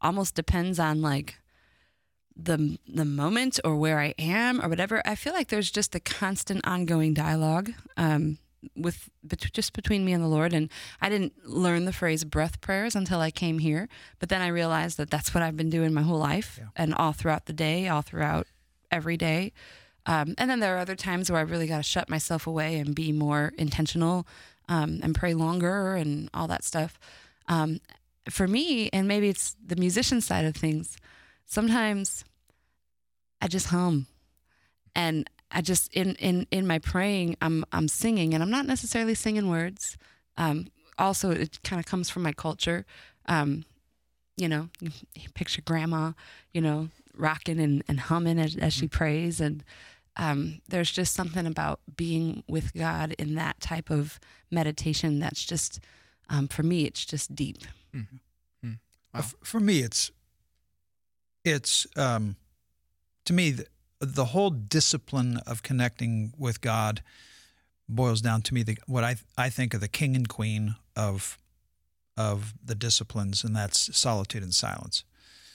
almost depends on like the the moment or where I am or whatever. I feel like there's just a constant ongoing dialogue um, with bet- just between me and the Lord. And I didn't learn the phrase breath prayers until I came here, but then I realized that that's what I've been doing my whole life Yeah. and all throughout the day, all throughout every day. Um, and then there are other times where I really got to shut myself away and be more intentional um, and pray longer and all that stuff. Um, for me, and maybe it's the musician side of things, sometimes I just hum. And I just in in in my praying, I'm I'm singing, and I'm not necessarily singing words. Um, also, it kind of comes from my culture. Um, you know, you picture grandma, you know, rocking and, and humming as, as she prays, and um, there's just something about being with God in that type of meditation that's just, um, for me, it's just deep. Wow. F- For me, it's it's um, to me the, the whole discipline of connecting with God boils down to me the, what I I think of the king and queen of of the disciplines, and that's solitude and silence.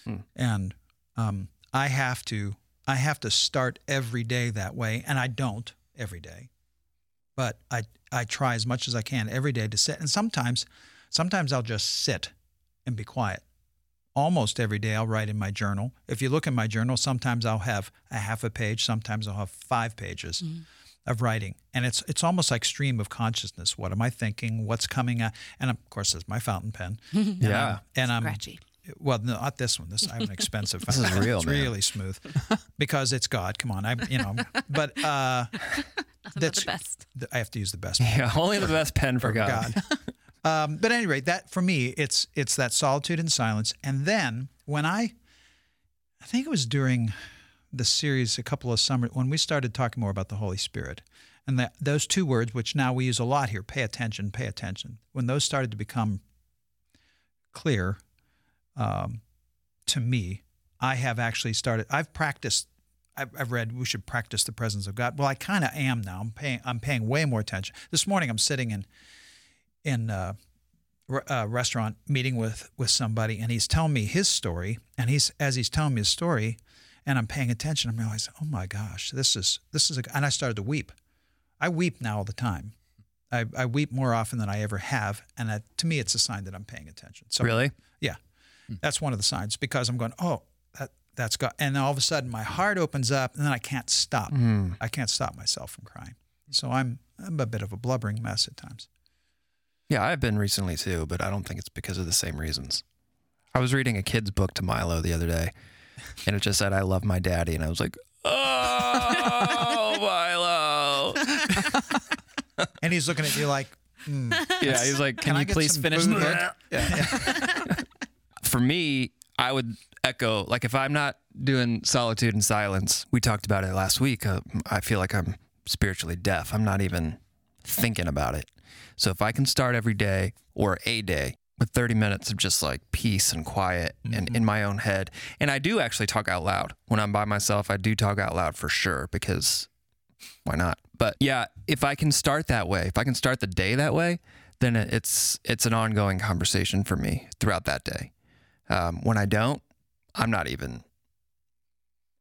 Hmm. And um, I have to I have to start every day that way, and I don't every day, but I I try as much as I can every day to sit. And sometimes sometimes I'll just sit and be quiet. Almost every day I'll write in my journal. If you look in my journal, sometimes I'll have a half a page, sometimes I'll have five pages of writing. And it's it's almost like stream of consciousness. What am I thinking? What's coming out? And of course, there's my fountain pen. And <laughs> Yeah. I'm- and I'm Scratchy. well, no, not this one. This I have an expensive. <laughs> This is fountain pen. real, It's man. really smooth because it's God. Come on, I you know. But uh, <laughs> That's- the best. I have to use the best. Yeah, only the best pen for God. Um, but at any rate, that for me, it's it's that solitude and silence. And then when I, I think it was during the series a couple of summers when we started talking more about the Holy Spirit, and that those two words, which now we use a lot here, pay attention, pay attention. When those started to become clear um, to me, I have actually started. I've practiced. I've, I've read we should practice the presence of God. Well, I kind of am now. I'm paying. I'm paying way more attention. This morning, I'm sitting in in a, uh, restaurant meeting with with somebody, and he's telling me his story, and he's as he's telling me his story, and I'm paying attention. I'm realizing, oh my gosh, this is this is a, and I started to weep. I weep now all the time. I, I weep more often than I ever have, and that, to me, it's a sign that I'm paying attention. So Really? yeah, that's one of the signs because I'm going, oh, that that's God, and all of a sudden my heart opens up, and then I can't stop. Mm. I can't stop myself from crying. So I'm I'm a bit of a blubbering mess at times. Yeah, I've been recently too, but I don't think it's because of the same reasons. I was reading a kid's book to Milo the other day, and it just said, I love my daddy. And I was like, oh, <laughs> Milo. <laughs> And he's looking at you like, hmm, Yeah, he's like, Can I you please finish food?" the book? <laughs> Yeah. For me, I would echo, like, if I'm not doing solitude and silence, we talked about it last week. Uh, I feel like I'm spiritually deaf. I'm not even thinking about it. So if I can start every day or a day with 30 minutes of just like peace and quiet and in my own head, and I do actually talk out loud when I'm by myself, I do talk out loud for sure because why not? But yeah, if I can start that way, if I can start the day that way, then it's it's an ongoing conversation for me throughout that day. Um, when I don't, I'm not even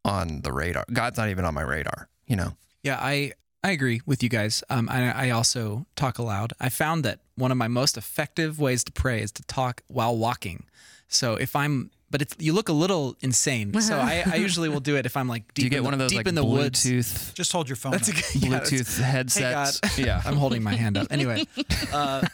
on the radar. God's not even on my radar. You know. Yeah, I I agree with you guys. Um, I, I also talk aloud. I found that one of my most effective ways to pray is to talk while walking. So if I'm, but it's you look a little insane. So I, I <laughs> usually will do it if I'm like deep. Do you get in the, one of those deep like in the woods. Bluetooth Just hold your phone. That's a good yeah, that's- Bluetooth <laughs> headsets? God. Yeah. I'm holding my hand up. Anyway, <laughs> uh,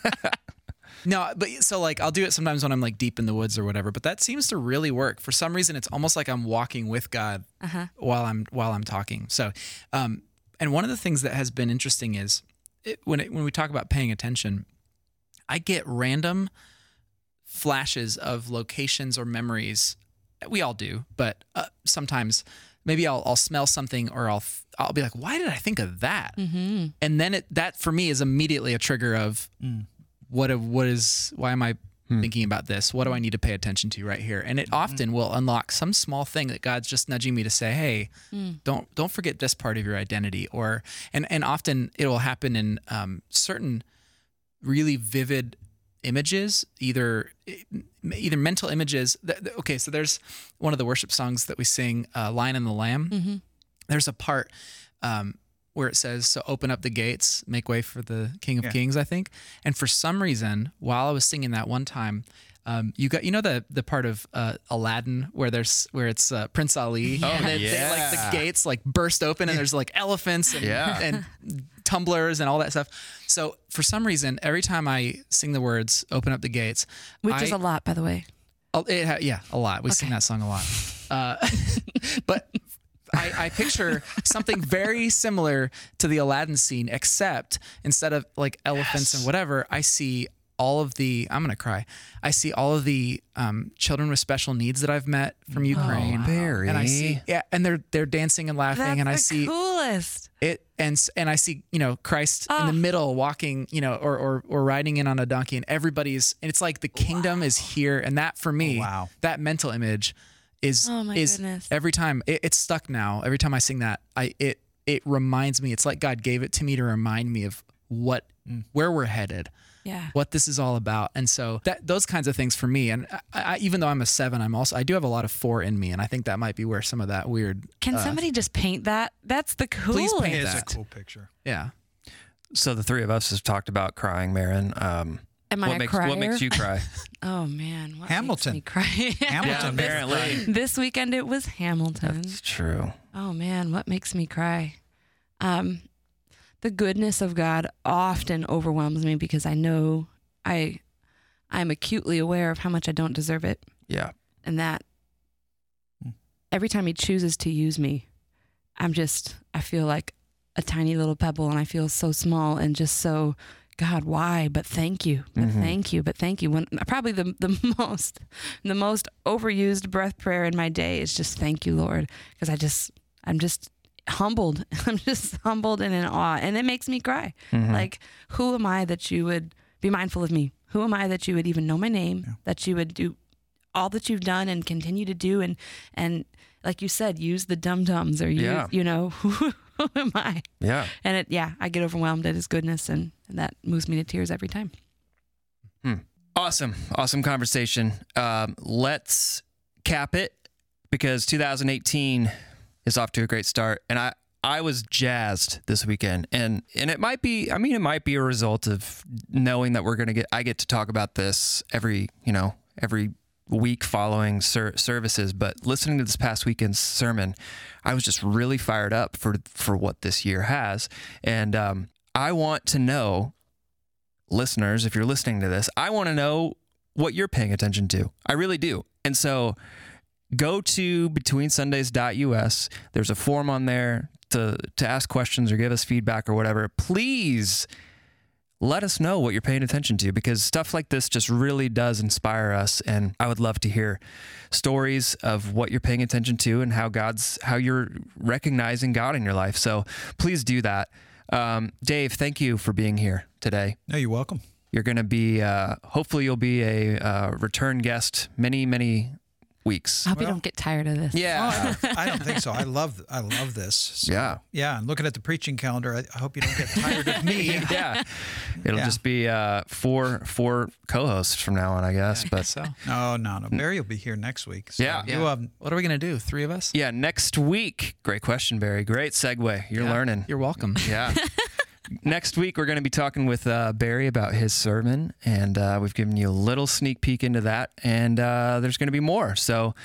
no, but so like I'll do it sometimes when I'm like deep in the woods or whatever. But that seems to really work. For some reason, it's almost like I'm walking with God Uh-huh. while I'm while I'm talking. So, um, and one of the things that has been interesting is it, when it, when we talk about paying attention, I get random flashes of locations or memories. We all do, but uh, sometimes maybe I'll I'll smell something or I'll I'll be like, why did I think of that? Mm-hmm. and then it that for me is immediately a trigger of Mm. what a, what is why am I Hmm. thinking about this? What do I need to pay attention to right here? And it often will unlock some small thing that God's just nudging me to say, hey, don't don't forget this part of your identity. Or and and often it will happen in um, certain really vivid images, either either mental images. th- th- Okay, so there's one of the worship songs that we sing, uh, "Lion and the Lamb." Mm-hmm. There's a part um, where it says, "So open up the gates, make way for the King of Yeah. Kings." I think, and for some reason, while I was singing that one time. Um, you got you know the the part of uh, Aladdin where there's where it's uh, Prince Ali Oh, and then they, like the gates like burst open and there's like elephants and, Yeah. <laughs> and tumblers and all that stuff. So for some reason, every time I sing the words "Open up the gates," Which I, is a lot, by the way. Oh, it yeah, a lot. We sing that song a lot. Uh, <laughs> but I, I picture something very similar to the Aladdin scene, except instead of like elephants and whatever, I see all of the. I'm gonna cry. I see all of the um, children with special needs that I've met from Ukraine. Barry. And I see, yeah, and they're they're dancing and laughing, That's and I the see coolest. it and and I see you know Christ in Ah. the middle walking you know or, or or riding in on a donkey and everybody's and it's like the kingdom is here and that for me Wow. that mental image is Oh, my is goodness. every time it, it's stuck now every time I sing that I it it reminds me it's like God gave it to me to remind me of what where we're headed Yeah. what this is all about and so that those kinds of things for me and I, I, even though I'm a seven I'm also I do have a lot of four in me and I think that might be where some of that weird Can somebody just paint that? That's the coolest. Please paint It is a cool picture. yeah So the three of us have talked about crying, Maron. Um, Am I what a makes crier? what makes you cry? <laughs> Oh man, what Hamilton. Makes me cry. <laughs> Hamilton. Yeah, apparently. this weekend it was Hamilton. That's true. Oh man, what makes me cry? Um, the goodness of God often overwhelms me because I know I, I'm acutely aware of how much I don't deserve it, Yeah. and that Hmm. every time He chooses to use me, I'm just I feel like a tiny little pebble, and I feel so small and just so. God, why? But thank you. But Mhm. thank you. But thank you. When <laughs> probably the the <laughs> most the most overused breath prayer in my day is just thank you, Lord, because I just I'm just humbled. <laughs> I'm just humbled and in awe, and it makes me cry. Mhm. Like, who am I that you would be mindful of me? Who am I that you would even know my name? Yeah. That you would do all that you've done and continue to do, and and like you said, use the dum dums or you Yeah. you know <laughs> who, am I? yeah. And it yeah, I get overwhelmed at His goodness, and, and that moves me to tears every time. Awesome. Awesome conversation. Um, let's cap it because 2018 is off to a great start. And I, I was jazzed this weekend. And and it might be I mean, it might be a result of knowing that we're gonna get I get to talk about this every, you know, every week following ser- services, but listening to this past weekend's sermon, I was just really fired up for for what this year has. And um, I want to know listeners, if you're listening to this, I want to know what you're paying attention to. I really do. And so go to betweensundays.us. There's a form on there to, to ask questions or give us feedback or whatever. Please let us know what you're paying attention to because stuff like this just really does inspire us. And I would love to hear stories of what you're paying attention to and how God's, how you're recognizing God in your life. So please do that. Um, Dave, thank you for being here today. No, you're welcome. You're going to be, uh, hopefully, you'll be a uh, return guest many, many weeks. I hope you don't get tired of this. Oh, Yeah. I, don't, I don't think so. I <laughs> love I love this. So, Yeah. Yeah. And looking at the preaching calendar, I, I hope you don't get tired of me. <laughs> yeah. It'll Yeah. just be uh, four four co-hosts from now on, I guess. But so No, no, no. Barry will be here next week. So Yeah. You, um, what are we gonna do three of us yeah, next week. Great question, Barry. Great segue. You're Yeah. learning. you're welcome Yeah. <laughs> Next week, we're going to be talking with uh, Barry about his sermon, and uh, we've given you a little sneak peek into that, and uh, there's going to be more. So,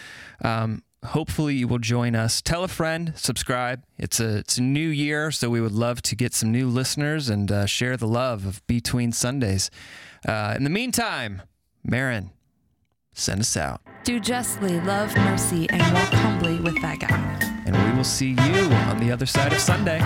um, hopefully, you will join us. Tell a friend, subscribe. It's a it's a new year, so we would love to get some new listeners and uh, share the love of Between Sundays. Uh, in the meantime, Maron, send us out, Do justly, love mercy, and walk humbly with thy God. and we will see you on the other side of Sunday.